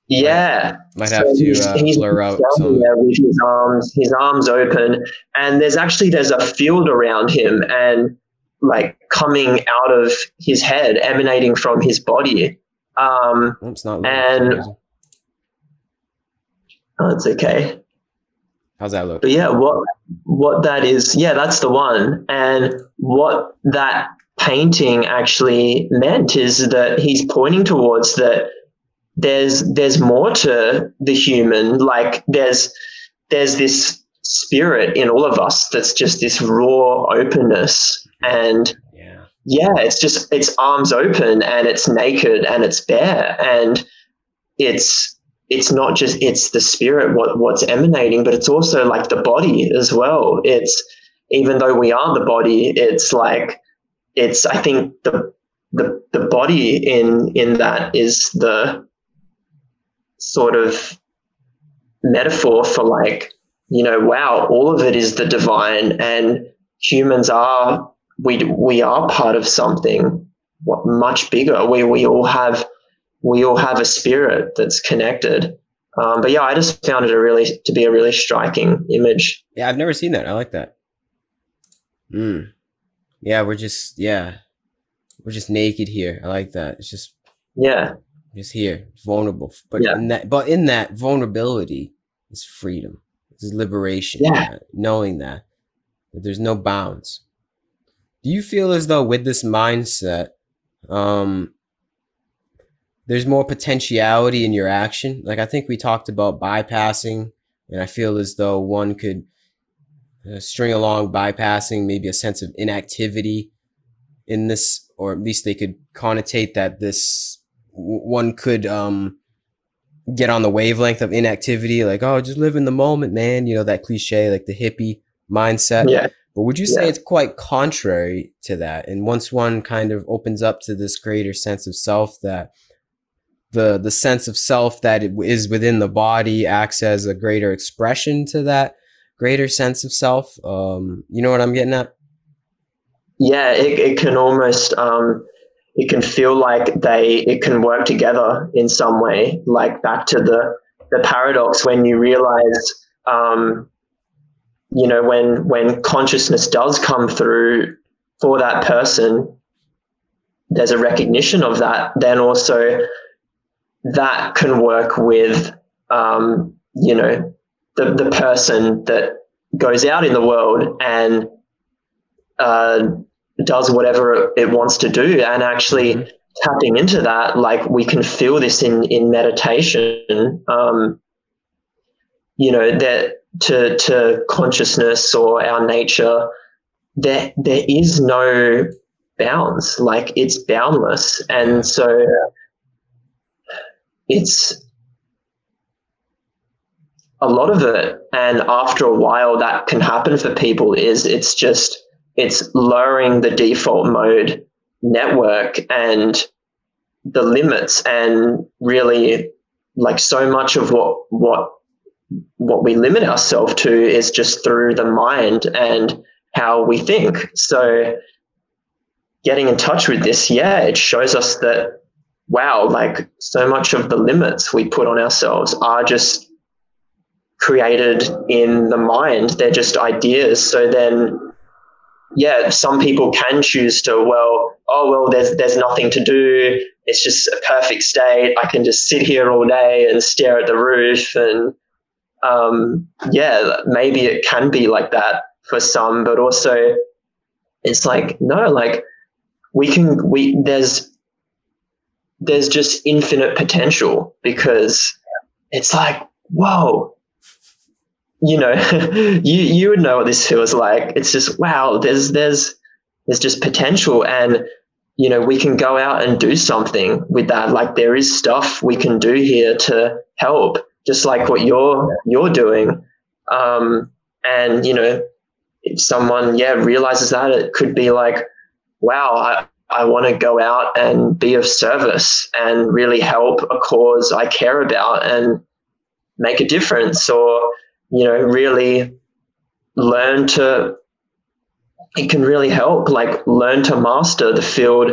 [SPEAKER 2] yeah,
[SPEAKER 1] Might
[SPEAKER 2] So
[SPEAKER 1] have to
[SPEAKER 2] he's-
[SPEAKER 1] uh,
[SPEAKER 2] he's
[SPEAKER 1] blur out some.
[SPEAKER 2] with his arms, his arms open, and there's actually there's a field around him, and like coming out of his head, emanating from his body. Um,
[SPEAKER 1] it's not. loading for some
[SPEAKER 2] and- oh, it's okay,
[SPEAKER 1] How's that look?
[SPEAKER 2] but yeah, what what that is, yeah, that's the one, and what that painting actually meant is that he's pointing towards that there's there's more to the human like there's there's this spirit in all of us that's just this raw openness and
[SPEAKER 1] Yeah.
[SPEAKER 2] yeah it's just it's arms open and it's naked and it's bare and it's it's not just it's the spirit what what's emanating but it's also like the body as well. It's even though we are the body it's like it's i think the the the body in in that is the sort of metaphor for like you know wow all of it is the divine and humans are we we are part of something much bigger. We we all have we all have a spirit that's connected um, but yeah i just found it a really to be a really striking image
[SPEAKER 1] Yeah, I've never seen that. I like that. Mm. Yeah, we're just yeah, we're just naked here. I like that. It's just
[SPEAKER 2] yeah
[SPEAKER 1] just here, vulnerable. But
[SPEAKER 2] Yeah.
[SPEAKER 1] in that, but in that vulnerability is freedom. Is liberation.
[SPEAKER 2] Yeah.
[SPEAKER 1] uh, knowing that that there's no bounds. Do you feel as though with this mindset, um, there's more potentiality in your action? Like I think we talked about bypassing, and I feel as though one could uh, string along bypassing maybe a sense of inactivity in this, or at least they could connotate that this w- one could um get on the wavelength of inactivity, like oh, just live in the moment, man. You know that cliche, like the hippie mindset.
[SPEAKER 2] yeah
[SPEAKER 1] But would you say
[SPEAKER 2] Yeah.
[SPEAKER 1] it's quite contrary to that? And once one kind of opens up to this greater sense of self, that the the sense of self that is within the body acts as a greater expression to that greater sense of self. Um, you know what I'm getting at?
[SPEAKER 2] yeah it, it can almost um, it can feel like they it can work together in some way like back to the the paradox when you realize um, you know when when consciousness does come through for that person there's a recognition of that, then also that can work with, um, you know, the, the person that goes out in the world and uh, does whatever it wants to do and actually mm-hmm. tapping into that like we can feel this in in meditation um, you know that to to consciousness or our nature there there is no bounds. Like it's boundless. And so it's a lot of it and after a while that can happen for people is it's just it's lowering the default mode network and the limits and really like so much of what what what we limit ourselves to is just through the mind and how we think. So getting in touch with this yeah it shows us that wow like so much of the limits we put on ourselves are just created in the mind they're just ideas so then yeah, some people can choose to, well, oh well, there's there's nothing to do. It's just a perfect state. I can just sit here all day and stare at the roof, and um, yeah, maybe it can be like that for some, but also it's like no, like we can we there's there's just infinite potential because it's like whoa you know, (laughs) you you would know what this feels like. It's just wow. There's there's there's just potential, and you know we can go out and do something with that. Like there is stuff we can do here to help, just like what you're you're doing. Um, and you know, if someone yeah realizes that, it could be like, wow, I, I want to go out and be of service and really help a cause I care about and make a difference, or you know, really learn to, it can really help, like learn to master the field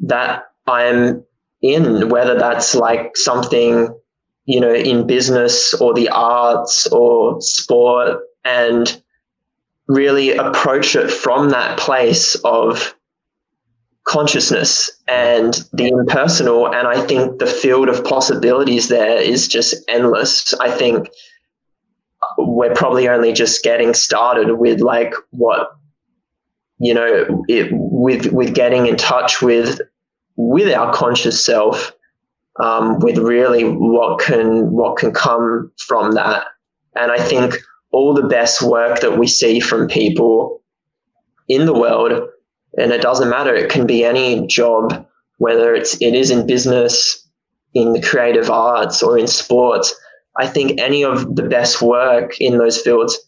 [SPEAKER 2] that I'm in, whether that's like something, you know, in business or the arts or sport and really approach it from that place of consciousness and the impersonal. And I think the field of possibilities there is just endless. I think we're probably only just getting started with like what you know it, with with getting in touch with with our conscious self um, with really what can what can come from that and i think all the best work that we see from people in the world and it doesn't matter. It can be any job whether it's it is in business in the creative arts or in sports. I think any of the best work in those fields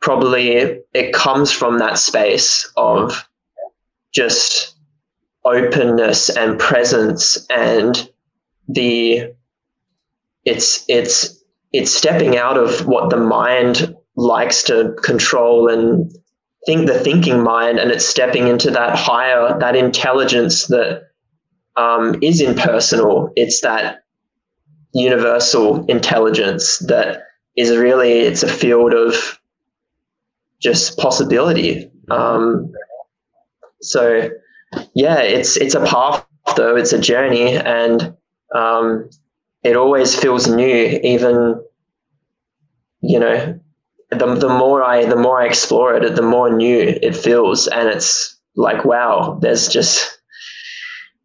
[SPEAKER 2] probably it comes from that space of just openness and presence and the it's it's it's stepping out of what the mind likes to control and think the thinking mind and it's stepping into that higher that intelligence that um, is impersonal it's that universal intelligence that is really it's a field of just possibility. Um, so yeah, it's it's a path though. It's a journey, and um, it always feels new. Even you know, the the more I the more I explore it, the more new it feels, and it's like wow, there's just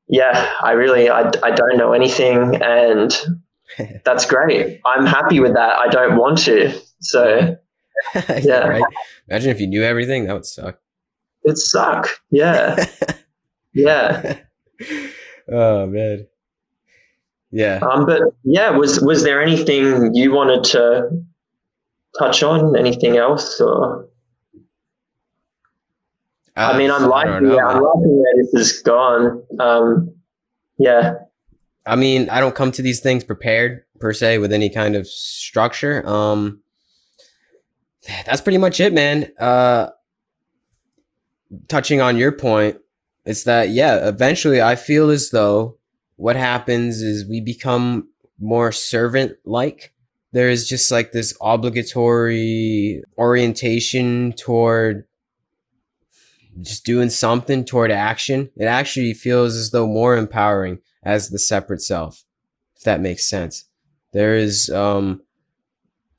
[SPEAKER 2] yeah, I really I, I don't know anything, and (laughs) that's great. I'm happy with that. I don't want to. So, (laughs) yeah.
[SPEAKER 1] right. Imagine if you knew everything. That would suck.
[SPEAKER 2] It'd suck. Yeah. (laughs) yeah.
[SPEAKER 1] Oh man. Yeah.
[SPEAKER 2] Um, but yeah, was was there anything you wanted to touch on? Anything else, or? Uh, I mean, I'm liking, yeah, I'm liking where this is gone. Um, yeah.
[SPEAKER 1] I mean, I don't come to these things prepared per se with any kind of structure. Um, that's pretty much it, man. Uh, touching on your point, it's that yeah, eventually I feel as though what happens is we become more servant like. There is just like this obligatory orientation toward just doing something toward action, it actually feels as though more empowering as the separate self, if that makes sense. There is um,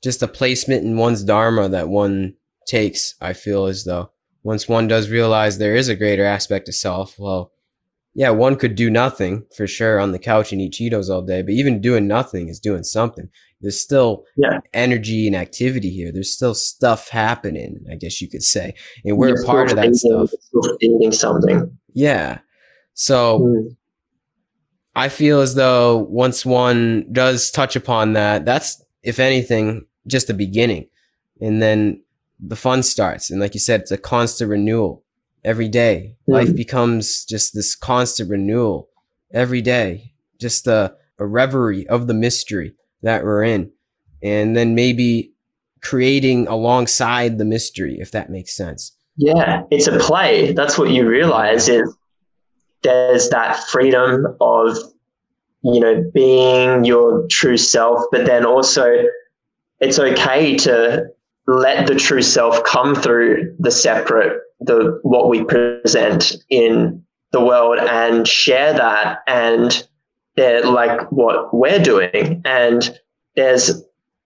[SPEAKER 1] just a placement in one's dharma that one takes, I feel as though. Once one does realize there is a greater aspect of self, well, yeah, one could do nothing for sure on the couch and eat Cheetos all day, but even doing nothing is doing something. There's still
[SPEAKER 2] yeah.
[SPEAKER 1] energy and activity here. There's still stuff happening, I guess you could say. And we're You're part of that stuff.
[SPEAKER 2] Feeling something.
[SPEAKER 1] Yeah. So mm. I feel as though once one does touch upon that, that's, if anything, just the beginning. And then the fun starts. And like you said, it's a constant renewal every day. Mm. Life becomes just this constant renewal every day, just a, a reverie of the mystery that we're in. And then maybe creating alongside the mystery, if that makes sense.
[SPEAKER 2] Yeah, it's a play. That's what you realize is there's that freedom of, you know, being your true self, but then also it's okay to let the true self come through the separate the what we present in the world and share that. And they're like what we're doing. And there's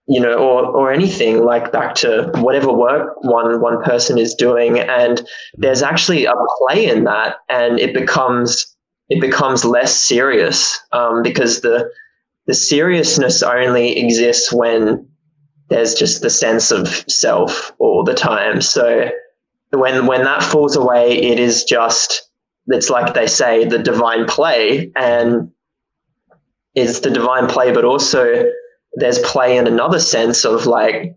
[SPEAKER 2] you know or or anything like back to whatever work one one person is doing. And there's actually a play in that. And it becomes it becomes less serious um, because the the seriousness only exists when there's just the sense of self all the time. So when when that falls away, it is just it's like they say the divine play, and it's the divine play, but also there's play in another sense of like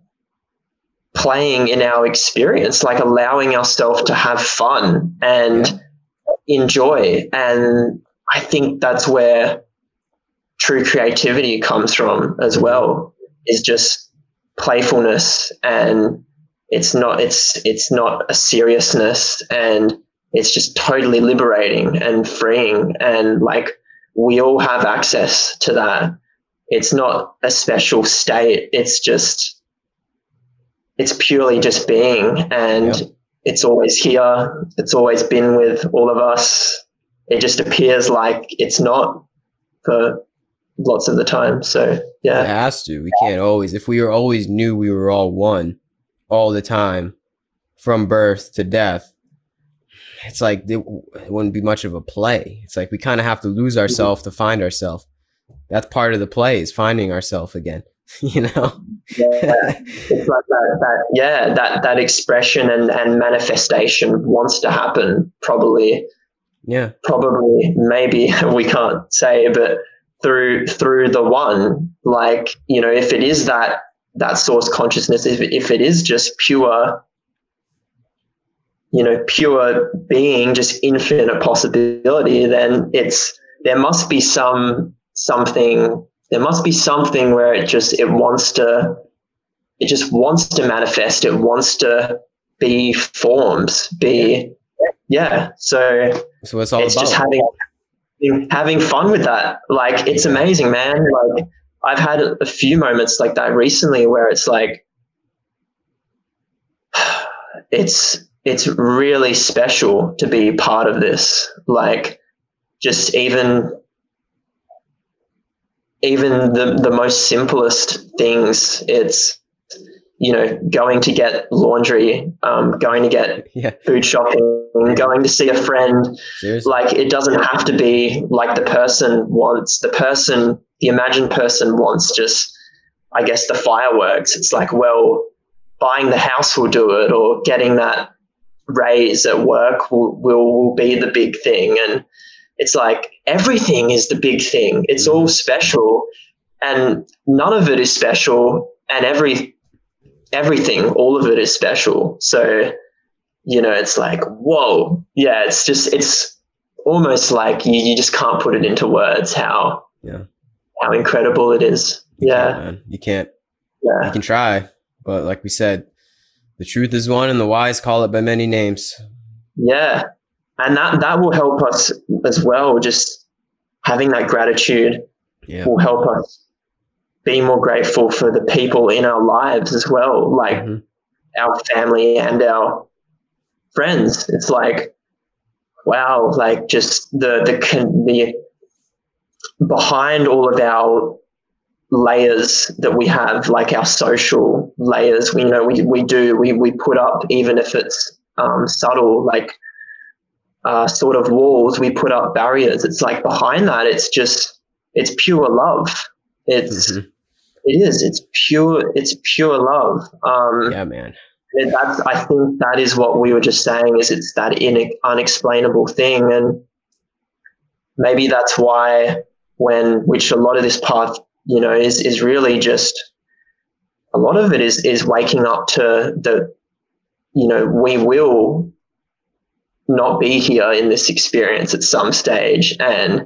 [SPEAKER 2] playing in our experience, like allowing ourselves to have fun and enjoy. And I think that's where true creativity comes from as well, is just playfulness and it's not it's it's not a seriousness and it's just totally liberating and freeing. And like we all have access to that. It's not a special state. It's just it's purely just being and yep. it's always here. It's always been with all of us. It just appears like it's not for lots of the time. So yeah.
[SPEAKER 1] It has to. We can't always if we were always knew we were all one all the time from birth to death, it's like it, wouldn't be much of a play. It's like we kind of have to lose mm-hmm. ourselves to find ourselves. That's part of the play is finding ourselves again. (laughs) You know,
[SPEAKER 2] yeah, it's like that, that, yeah, that that expression and and manifestation wants to happen. Probably,
[SPEAKER 1] yeah,
[SPEAKER 2] probably, maybe (laughs) we can't say, but through through the one, like you know, if it is that that source consciousness, if, if it is just pure, you know, pure being, just infinite possibility, then it's there must be some something. There must be something where it just it wants to, it just wants to manifest. It wants to be forms. Be yeah. So
[SPEAKER 1] so it's all
[SPEAKER 2] it's
[SPEAKER 1] about.
[SPEAKER 2] just having having fun with that. Like it's amazing, man. Like I've had a few moments like that recently where it's like (sighs) it's it's really special to be part of this. Like just even even the the most simplest things, it's you know, going to get laundry, um, going to get (laughs) yeah. food shopping, going to see a friend. Seriously? Like it doesn't have to be like the person wants. The person, the imagined person wants just, I guess, the fireworks. It's like, well, buying the house will do it, or getting that raise at work will, will, will be the big thing. And it's like everything is the big thing. It's all mm-hmm. special, and none of it is special, and every everything, all of it is special. So, you know, it's like, whoa, yeah, it's just, it's almost like you, you just can't put it into words how,
[SPEAKER 1] yeah,
[SPEAKER 2] how incredible it is.
[SPEAKER 1] You
[SPEAKER 2] yeah.
[SPEAKER 1] Can't, you can't, yeah. you can try, but like we said, the truth is one and the wise call it by many names.
[SPEAKER 2] Yeah. And that, that will help us as well. Just having that gratitude yeah. will help us be more grateful for the people in our lives as well, like mm-hmm. our family and our friends. It's like, wow, like just the the the behind all of our layers that we have, like our social layers, we you know we we do we we put up even if it's um, subtle, like uh, sort of walls. We put up barriers. It's like behind that, it's just it's pure love. It's mm-hmm. It is. It's pure. It's pure love. Um,
[SPEAKER 1] yeah, man.
[SPEAKER 2] That's. I think that is what we were just saying. Is it's that in, unexplainable thing, and maybe that's why when which a lot of this path, you know, is is really just a lot of it is is waking up to the, you know, we will not be here in this experience at some stage, and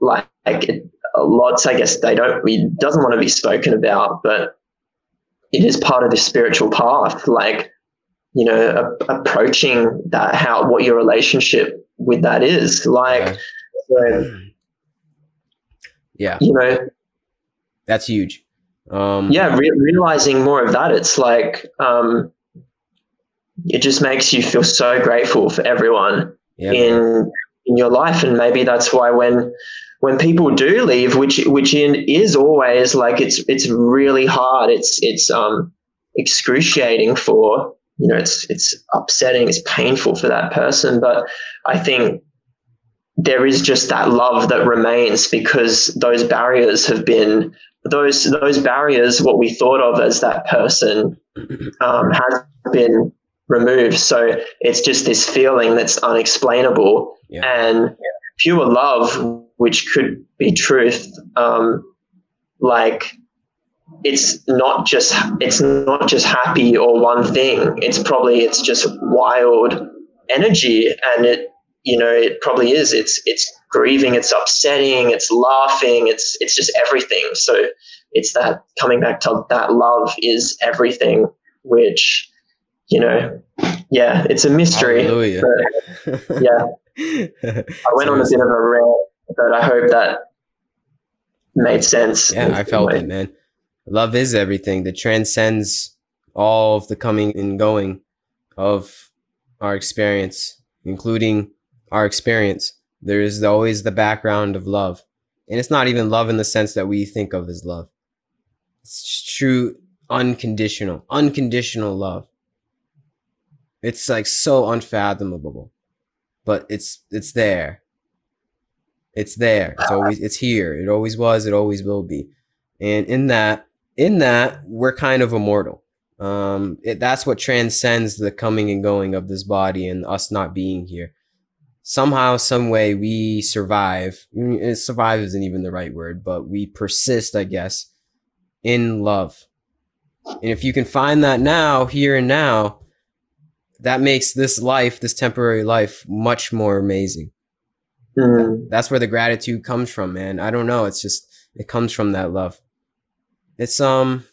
[SPEAKER 2] like it, lots, I guess they don't. It doesn't want to be spoken about, but it is part of the spiritual path. Like you know, a, approaching that, how what your relationship with that is. Like, yeah. So,
[SPEAKER 1] yeah,
[SPEAKER 2] you know,
[SPEAKER 1] that's huge. Um,
[SPEAKER 2] yeah, re- realizing more of that, it's like um, it just makes you feel so grateful for everyone yeah, in in your life, and maybe that's why when when people do leave, which which in, is always like it's it's really hard. It's it's um excruciating for you know it's it's upsetting. It's painful for that person. But I think there is just that love that remains because those barriers have been those those barriers. What we thought of as that person um, has been removed. So it's just this feeling that's unexplainable yeah. and pure love which could be truth. Um, like it's not just it's not just happy or one thing. It's probably it's just wild energy, and it you know it probably is. It's it's grieving, it's upsetting, it's laughing, it's it's just everything. So it's that coming back to that love is everything, which you know, yeah, it's a mystery. But, yeah, (laughs) I went on a bit of a rant but I hope that made sense.
[SPEAKER 1] Yeah, I felt it, man. Love is everything that transcends all of the coming and going of our experience, including our experience. There is always the background of love. And it's not even love in the sense that we think of as love. It's true unconditional, unconditional love. It's like so unfathomable, but it's it's there. It's there. It's always it's here. It always was. It always will be. And in that, in that, we're kind of immortal. Um, it, that's what transcends the coming and going of this body and us not being here. Somehow, some way, we survive. Survive isn't even the right word, but we persist, I guess, in love. And if you can find that now, here and now, that makes this life, this temporary life, much more amazing. Mm. That's where the gratitude comes from, man. I don't know. It's just it comes from that love. It's um,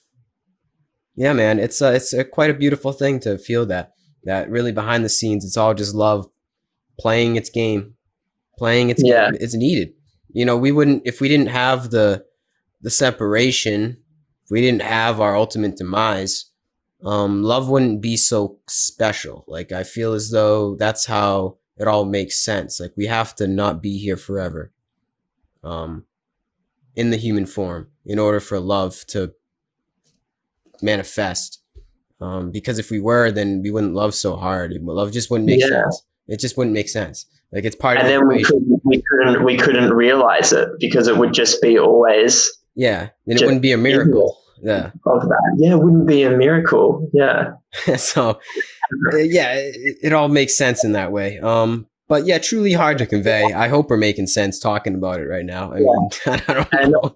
[SPEAKER 1] yeah, man. It's uh, it's a, quite a beautiful thing to feel that that really behind the scenes, it's all just love playing its game, playing its yeah. game. It's needed. You know, we wouldn't if we didn't have the the separation, if we didn't have our ultimate demise. Um, love wouldn't be so special. Like I feel as though that's how it all makes sense. Like we have to not be here forever. Um in the human form in order for love to manifest. Um, because if we were, then we wouldn't love so hard. Love just wouldn't make yeah. sense. It just wouldn't make sense. Like it's part
[SPEAKER 2] and
[SPEAKER 1] of.
[SPEAKER 2] And then we, could, we couldn't we couldn't realize it because it would just be always.
[SPEAKER 1] Yeah, then it wouldn't be a miracle. Yeah.
[SPEAKER 2] Of that, yeah, it wouldn't be a miracle. Yeah. (laughs)
[SPEAKER 1] so, uh, yeah, it, it, all makes sense in that way. Um, but yeah, truly hard to convey. I hope we're making sense talking about it right now. I mean, (laughs) I don't know.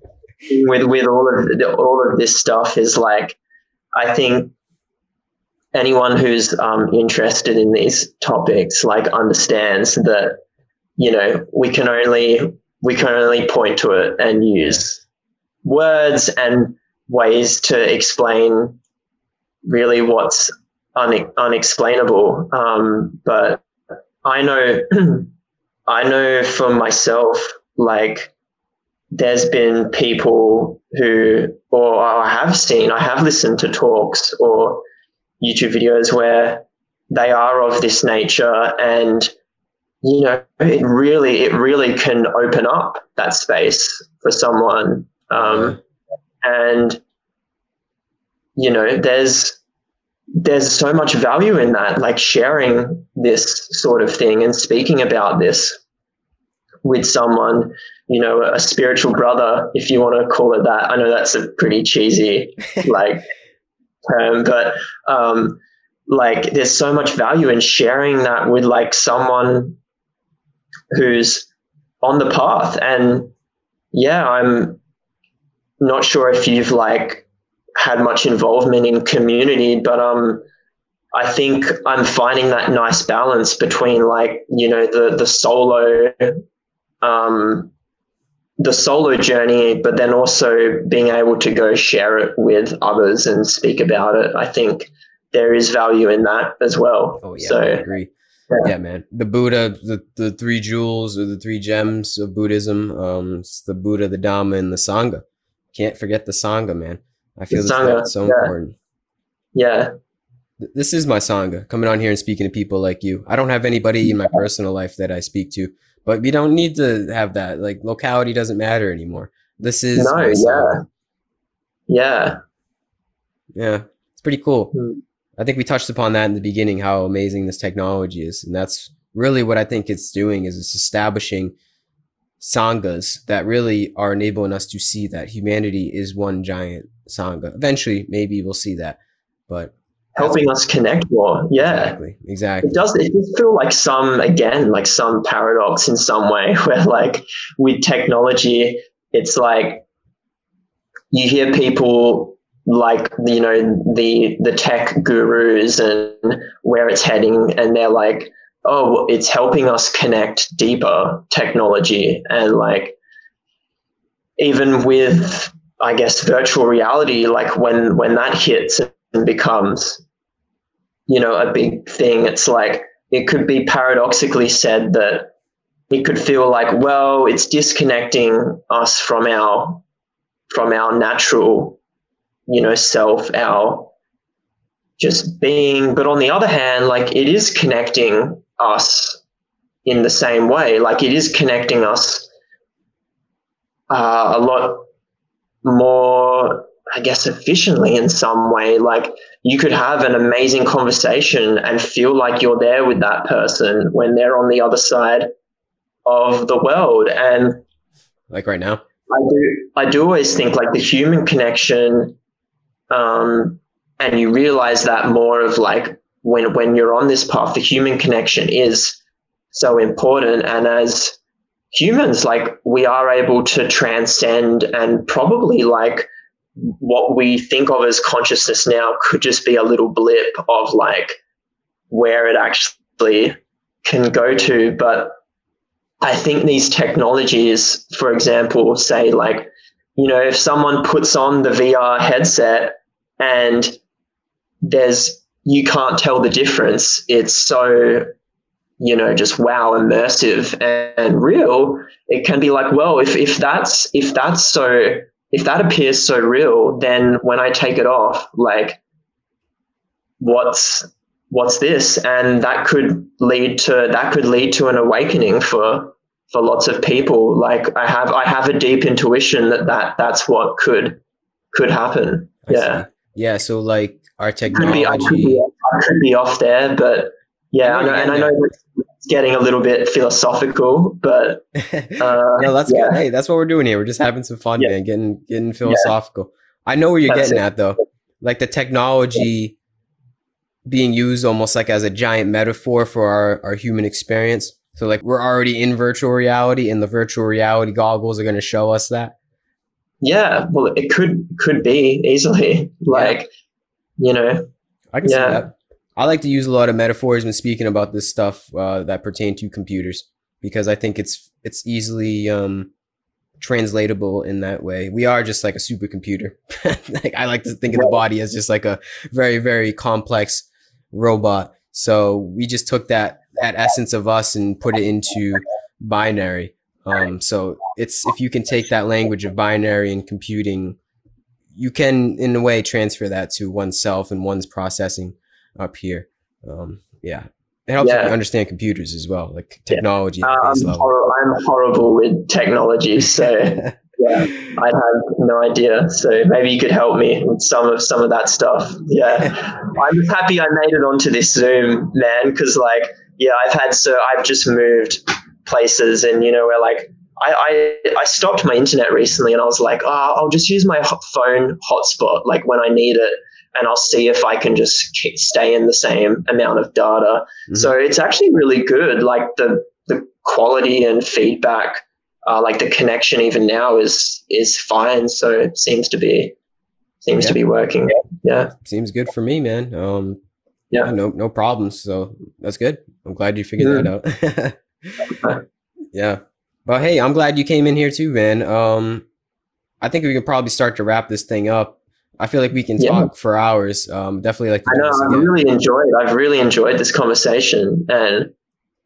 [SPEAKER 2] With with all of all of this stuff is like, I think anyone who's um, interested in these topics like understands that you know we can only we can only point to it and use words and ways to explain really what's un- unexplainable. Um, but I know, (clears throat) I know for myself, like there's been people who, or I have seen, I have listened to talks or YouTube videos where, they are of this nature and you know it really it really can open up that space for someone um, and you know there's there's so much value in that like sharing this sort of thing and speaking about this with someone you know a spiritual brother if you want to call it that. I know that's a pretty cheesy (laughs) like term but um like there's so much value in sharing that with like someone who's on the path. And yeah i'm not sure if you've like had much involvement in community but um i think i'm finding that nice balance between like you know the the solo um the solo journey but then also being able to go share it with others and speak about it i think there is value in that as well
[SPEAKER 1] Oh yeah,
[SPEAKER 2] so
[SPEAKER 1] I agree. Yeah. man. The Buddha, the, the three jewels or the three gems of Buddhism. Um, it's the Buddha, the Dhamma, and the Sangha. Can't forget the Sangha, man. I feel this,
[SPEAKER 2] Sangha,
[SPEAKER 1] so
[SPEAKER 2] yeah.
[SPEAKER 1] important.
[SPEAKER 2] yeah
[SPEAKER 1] This is my Sangha, coming on here and speaking to people like you. I don't have anybody in my personal life that I speak to, but we don't need to have that. Like locality doesn't matter anymore. This is
[SPEAKER 2] No, yeah.
[SPEAKER 1] Sangha.
[SPEAKER 2] yeah
[SPEAKER 1] Yeah, it's pretty cool.
[SPEAKER 2] Hmm.
[SPEAKER 1] I think we touched upon that in the beginning, how amazing this technology is, and that's really what I think it's doing is it's establishing sanghas that really are enabling us to see that humanity is one giant sangha. Eventually, maybe we'll see that, but
[SPEAKER 2] helping us connect more yeah
[SPEAKER 1] exactly, exactly.
[SPEAKER 2] it does it does feel like some again like some paradox in some way (laughs) where like with technology it's like you hear people like you know the the tech gurus and where it's heading and they're like oh it's helping us connect deeper technology and like even with i guess virtual reality like when when that hits and becomes you know a big thing it's like it could be paradoxically said that it could feel like well it's disconnecting us from our from our natural you know self our just being. But on the other hand like it is connecting us in the same way. Like it is connecting us uh, a lot more i guess efficiently in some way. Like you could have an amazing conversation and feel like you're there with that person when they're on the other side of the world. And
[SPEAKER 1] Like right now,
[SPEAKER 2] I do I do always think like the human connection um and you realize that more of like when when you're on this path the human connection is so important. And as humans like we are able to transcend and probably like what we think of as consciousness now could just be a little blip of like where it actually can go to. But I think these technologies, for example, say like, you know, if someone puts on the VR headset and there's, you can't tell the difference, it's so, you know, just wow, immersive and, and real. It can be like, well, if, if that's, if that's so, if that appears so real, then when I take it off, like, what's, what's this and that could lead to that could lead to an awakening for for lots of people like i have i have a deep intuition that, that that's what could could happen
[SPEAKER 1] I
[SPEAKER 2] yeah
[SPEAKER 1] see. yeah. So like our
[SPEAKER 2] could be, I, could
[SPEAKER 1] technology.
[SPEAKER 2] be, I could be off there but yeah
[SPEAKER 1] I know
[SPEAKER 2] and i know it's getting a little bit philosophical but (laughs) uh,
[SPEAKER 1] no, that's
[SPEAKER 2] yeah.
[SPEAKER 1] good. Hey, that's what we're doing here. We're just having some fun,
[SPEAKER 2] Yeah.
[SPEAKER 1] man. Getting getting philosophical. I know where you're
[SPEAKER 2] That's
[SPEAKER 1] getting
[SPEAKER 2] it.
[SPEAKER 1] at, though. Like the technology being used almost like as a giant metaphor for our our human experience. So like we're already in virtual reality, and the virtual reality goggles are going to show us that.
[SPEAKER 2] yeah well it could could be easily like you know
[SPEAKER 1] I can
[SPEAKER 2] Yeah.
[SPEAKER 1] see that. I like to use a lot of metaphors when speaking about this stuff uh, that pertain to computers because I think it's it's easily um, translatable in that way. We are just like a supercomputer. (laughs) like I like to think of the body as just like a very very complex robot. So we just took that that essence of us and put it into binary. Um, so it's if you can take that language of binary and computing, you can in a way transfer that to oneself and one's processing up here. Um, yeah, it helps yeah. you understand computers as well, like technology.
[SPEAKER 2] Yeah. Uh, I'm, hor- I'm, horrible with technology, so (laughs) yeah, I have no idea. So maybe you could help me with some of some of that stuff. Yeah, (laughs) I'm happy I made it onto this Zoom, man, because like, yeah, I've had so I've just moved places, and you know, where like I, I, I stopped my internet recently and I was like, oh, I'll just use my phone hotspot like when I need it and I'll see if I can just stay in the same amount of data. Mm-hmm. So it's actually really good. Like the the quality and feedback, uh, like the connection even now is is fine. So it seems to be seems yeah. to be working. Yeah,
[SPEAKER 1] seems good for me, man. Um, yeah, no no problems. So that's good. I'm glad you figured mm. that out. (laughs) (laughs) yeah. But hey, I'm glad you came in here too, man. Um, I think we can probably start to wrap this thing up. I feel like we can yeah. talk for hours. Um, definitely like.
[SPEAKER 2] I know. I really enjoyed. I've really enjoyed this conversation, and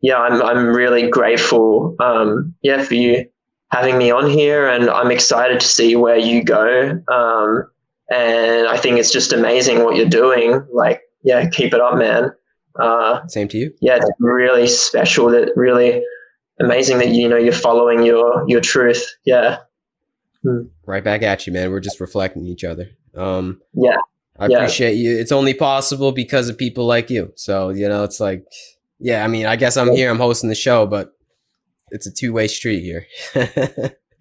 [SPEAKER 2] yeah, I'm I'm really grateful. Um, yeah, for you having me on here, and I'm excited to see where you go. Um, and I think it's just amazing what you're doing. Like, yeah, keep it up, man.
[SPEAKER 1] Uh, Same to you.
[SPEAKER 2] Yeah, it's really special. That really amazing that you know you're following your your truth. Yeah.
[SPEAKER 1] Hmm. Right back at you, man. We're just reflecting each other. Um,
[SPEAKER 2] yeah.
[SPEAKER 1] I yeah. appreciate you. It's only possible because of people like you. So you know, it's like, yeah. I mean, I guess I'm here. I'm hosting the show, but it's a two way street here.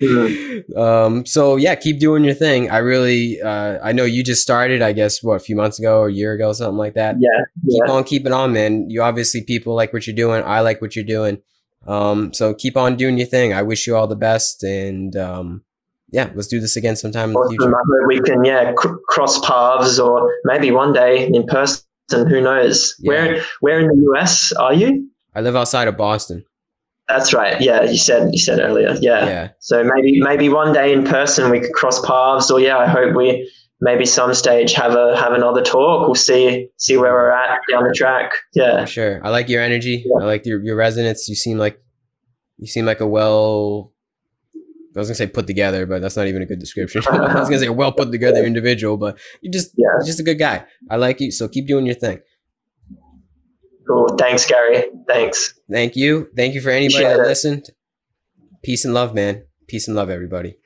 [SPEAKER 1] mm-hmm. (laughs) um, so yeah, keep doing your thing. I really, uh, I know you just started. I guess what a few months ago or a year ago, something like that.
[SPEAKER 2] Yeah.
[SPEAKER 1] Keep
[SPEAKER 2] yeah.
[SPEAKER 1] on keeping on, man. You obviously people like what you're doing. I like what you're doing. Um, so keep on doing your thing. I wish you all the best, and um, yeah, let's do this again sometime in the future.
[SPEAKER 2] We can yeah cr- cross paths, or maybe one day in person. Who knows? Yeah. Where where in the US are you?
[SPEAKER 1] I live outside of Boston.
[SPEAKER 2] That's right. Yeah, you said you said earlier. Yeah. Yeah. So maybe maybe one day in person we could cross paths, or yeah, I hope we maybe some stage have a have another talk. We'll see see where we're at down the track. Yeah,
[SPEAKER 1] For sure. I like your energy. Yeah. I like your your resonance. You seem like you seem like a well. I was gonna say put together, but that's not even a good description. (laughs) I was gonna say a well put together yeah. individual, but you just yeah. you're just a good guy. I like you, so keep doing your thing.
[SPEAKER 2] Cool. Thanks, Gary. Thanks.
[SPEAKER 1] Thank you. Thank you for anybody Appreciate that it. listened. Peace and love, man. Peace and love, everybody.